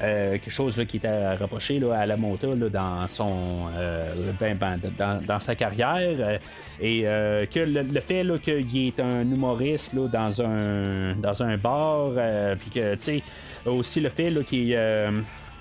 euh, quelque chose qui était reproché là, à la moto dans son euh, ben, ben, dans, sa carrière et que le, fait qu'il est un humoriste dans un dans un bar puis que tu sais aussi le fait qu'il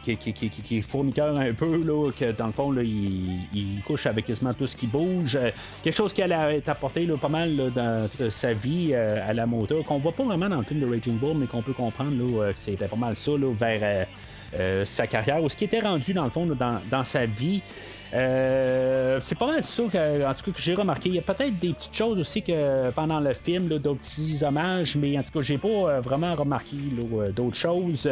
qui, est fourniqueur un peu, là, que dans le fond, là, il, couche avec quasiment tout ce qui bouge. Euh, quelque chose allait être apporté là, pas mal dans toute sa vie euh, à la moto, qu'on voit pas vraiment dans le film de Raging Bull, mais qu'on peut comprendre là, euh, que c'était pas mal ça là, vers euh, euh, sa carrière, ou ce qui était rendu dans le fond dans, sa vie. Euh, c'est pas mal ça que, en tout cas, que j'ai remarqué. Il y a peut-être des petites choses aussi que pendant le film, d'autres petits hommages, mais en tout cas, j'ai pas euh, vraiment remarqué euh, d'autres choses.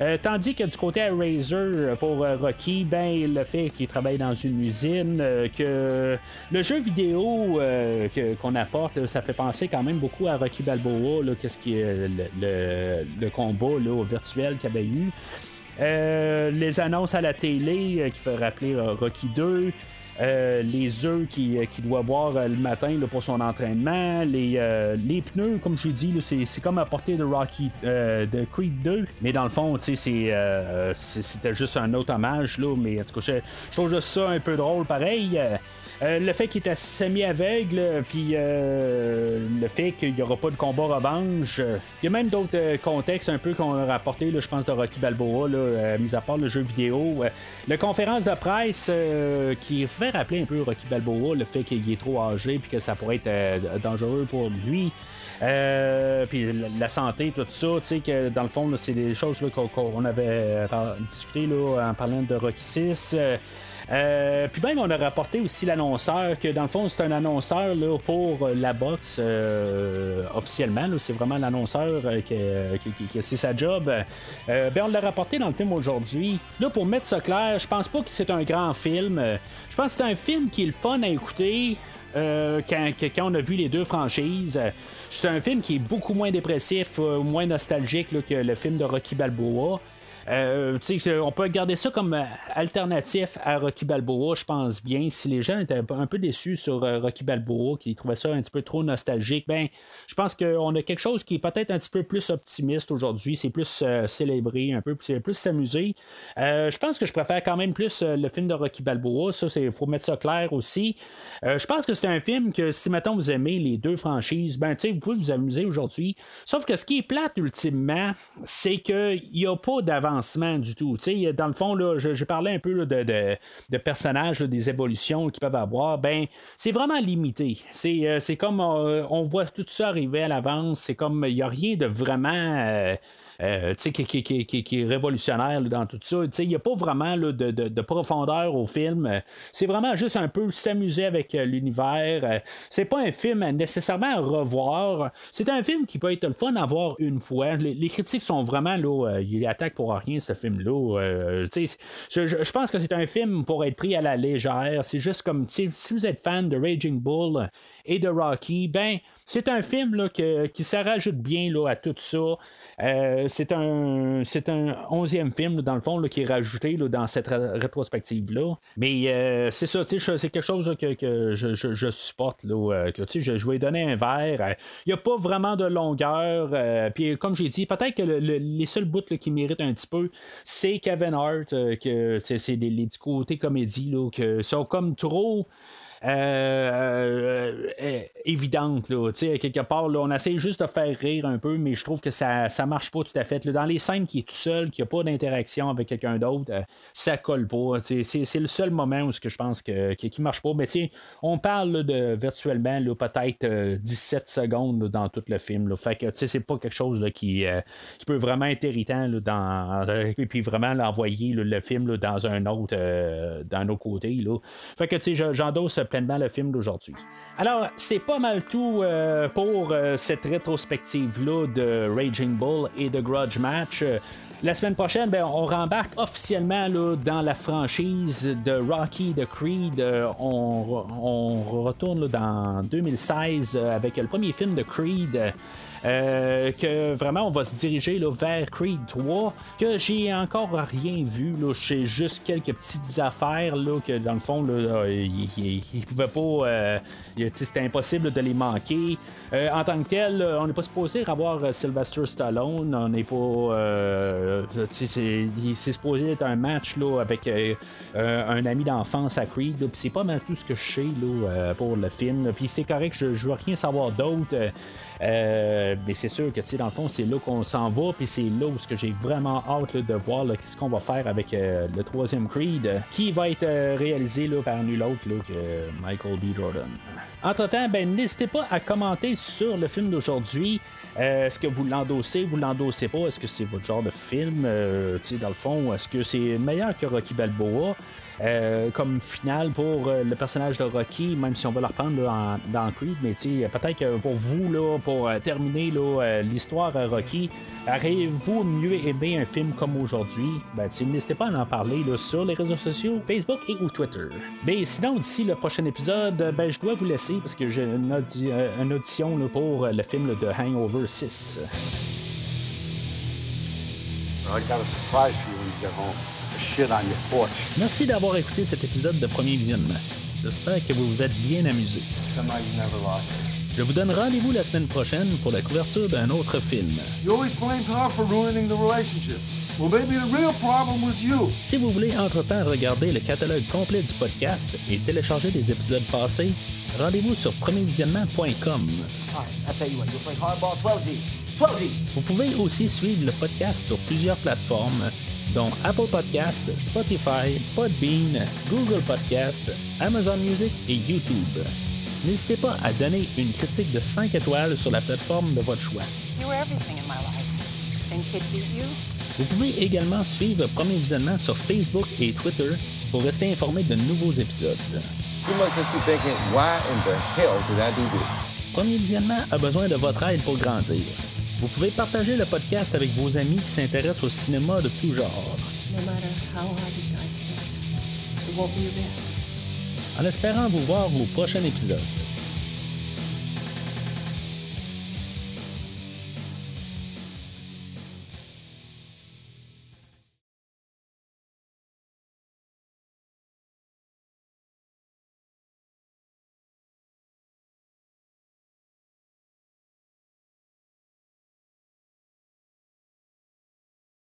Euh, tandis que du côté Razer euh, pour euh, Rocky, ben le fait qu'il travaille dans une usine, que le jeu vidéo qu'on apporte, ça fait penser quand même beaucoup à Rocky Balboa, qu'est-ce qui est le, combat virtuel qu'il avait eu. Les annonces à la télé qui fait rappeler Rocky 2. Euh, les œufs qu'il qui doit boire euh, le matin là, pour son entraînement, les, euh, les pneus, comme je dis, c'est, comme à portée de Rocky euh, de Creed 2, mais dans le fond, euh, c'était juste un autre hommage, là, mais en tout cas, je, je trouve juste ça un peu drôle pareil. Euh, le fait qu'il était semi-aveugle, puis euh, le fait qu'il n'y aura pas de combat revanche. euh, Il y a même d'autres euh, contextes un peu qu'on a rapporté, là, je pense, de Rocky Balboa, là, mis à part le jeu vidéo. La conférence de presse qui fait rappeler un peu Rocky Balboa, le fait qu'il est trop âgé, puis que ça pourrait être dangereux pour lui. Puis la, santé, tout ça, tu sais, que dans le fond, c'est des choses qu'on, avait par- discuté là, en parlant de Rocky 6. Euh, Euh, puis même, on a rapporté aussi l'annonceur, que dans le fond, c'est un annonceur là, pour la boxe euh, officiellement. C'est vraiment l'annonceur euh, qui, c'est sa job. ben, on l'a rapporté dans le film aujourd'hui. Là, pour mettre ça clair, je pense pas que c'est un grand film. Je pense que c'est un film qui est le fun à écouter. quand, quand, on a vu les deux franchises. c'est un film qui est beaucoup moins dépressif, moins nostalgique que le film de Rocky Balboa. Euh, on peut garder ça comme euh, alternatif à Rocky Balboa, je pense bien. Si les gens étaient un peu déçus sur euh, Rocky Balboa, qui trouvaient ça un petit peu trop nostalgique, ben, je pense qu'on a quelque chose qui est peut-être un petit peu plus optimiste aujourd'hui. C'est plus célébré, un peu, c'est plus s'amuser. je pense que je préfère quand même plus le film de Rocky Balboa. Ça, il faut mettre ça clair aussi. je pense que c'est un film que si maintenant vous aimez les deux franchises, ben, vous pouvez vous amuser aujourd'hui. Sauf que ce qui est plate ultimement, c'est qu'il n'y a pas d'avance du tout. dans le fond, là, je, parlais un peu de, personnages, des évolutions qu'ils peuvent avoir. Ben, c'est vraiment limité. C'est, euh, comme euh, on voit tout ça arriver à l'avance. C'est comme il n'y a rien de vraiment. Euh, euh, qui, qui, qui, qui, est révolutionnaire dans tout ça. Il n'y a pas vraiment de, de, de, profondeur au film. C'est vraiment juste un peu s'amuser avec euh, l'univers. Euh, c'est pas un film nécessairement à revoir. C'est un film qui peut être le fun à voir une fois. Les, critiques sont vraiment là. il attaque pour rien ce film-là. je, je, pense que c'est un film pour être pris à la légère. C'est juste comme si vous êtes fan de Raging Bull et de Rocky, ben c'est un film là, qui se rajoute bien là, à tout ça. Euh, c'est un c'est un onzième film, dans le fond, qui est rajouté dans cette rétrospective-là. Mais euh, c'est ça, c'est quelque chose que, je, supporte. Euh, je, je vais donner un verre. Il n'y a pas vraiment de longueur. Puis comme j'ai dit, peut-être que les seuls bouts qui méritent un petit peu, c'est Kevin Hart, que c'est les, les petits côtés comédie là, que sont comme trop. Euh, euh, euh, évidente. Là, quelque part, là, on essaie juste de faire rire un peu, mais je trouve que ça, ça marche pas tout à fait. dans les scènes qui est tout seul, qui a pas d'interaction avec quelqu'un d'autre, ça colle pas. C'est, le seul moment où je pense que, qui, marche pas. Mais on parle de virtuellement peut-être 17 secondes dans tout le film. Là. Fait que c'est pas quelque chose qui, qui peut vraiment être irritant dans, et puis vraiment l'envoyer le film dans un autre dans un autre côté. Là. Fait que j'endosse pleinement le film d'aujourd'hui. Alors, c'est pas mal tout euh, pour euh, cette rétrospective-là de Raging Bull et de Grudge Match. La semaine prochaine, ben, on rembarque officiellement là, dans la franchise de Rocky de Creed. Euh, on, on, retourne dans 2016 avec le premier film de Creed. Euh, que vraiment on va se diriger vers Creed 3, que j'ai encore rien vu. J'ai juste quelques petites affaires que dans le fond, là, il, pouvait pas. Euh, c'était impossible de les manquer. Euh, en tant que tel, on n'est pas supposé avoir Sylvester Stallone. On n'est pas. c'est supposé être un match là, avec un ami d'enfance à Creed. Puis c'est pas mal tout ce que je sais pour le film. Puis c'est correct, je, je veux rien savoir d'autre. Euh, mais c'est sûr que, dans le fond, c'est là qu'on s'en va, puis c'est là où j'ai vraiment hâte de voir qu'est-ce qu'on va faire avec euh, le troisième Creed, qui va être euh, réalisé là, par nul autre que Michael B. Jordan. Entre-temps, ben, n'hésitez pas à commenter sur le film d'aujourd'hui. est-ce que vous l'endossez, vous l'endossez pas? Est-ce que c'est votre genre de film? dans le fond, est-ce que c'est meilleur que Rocky Balboa? Euh, comme finale pour euh, le personnage de Rocky, même si on va le reprendre dans Creed, mais peut-être que pour vous, là, pour euh, terminer l'histoire à Rocky, avez-vous mieux aimé un film comme aujourd'hui? Ben, n'hésitez pas à en parler sur les réseaux sociaux, Facebook et ou Twitter. Mais sinon, d'ici le prochain épisode, ben, je dois vous laisser parce que j'ai une, audition pour le film de Hangover 6. I got a surprise for you when you get home. Merci d'avoir écouté cet épisode de Premier Visionnement. J'espère que vous vous êtes bien amusé. Je vous donne rendez-vous la semaine prochaine pour la couverture d'un autre film. Si vous voulez entre-temps regarder le catalogue complet du podcast et télécharger des épisodes passés, rendez-vous sur premiervisionnement.com. Vous pouvez aussi suivre le podcast sur plusieurs plateformes dont Apple Podcast, Spotify, Podbean, Google Podcast, Amazon Music et YouTube. N'hésitez pas à donner une critique de 5 étoiles sur la plateforme de votre choix. Vous pouvez également suivre Premier Visionnement sur Facebook et Twitter pour rester informé de nouveaux épisodes. You must just be thinking, why in the hell did I do this? Premier Visionnement a besoin de votre aide pour grandir. Vous pouvez partager le podcast avec vos amis qui s'intéressent au cinéma de tout genre. En espérant vous voir au prochain épisode.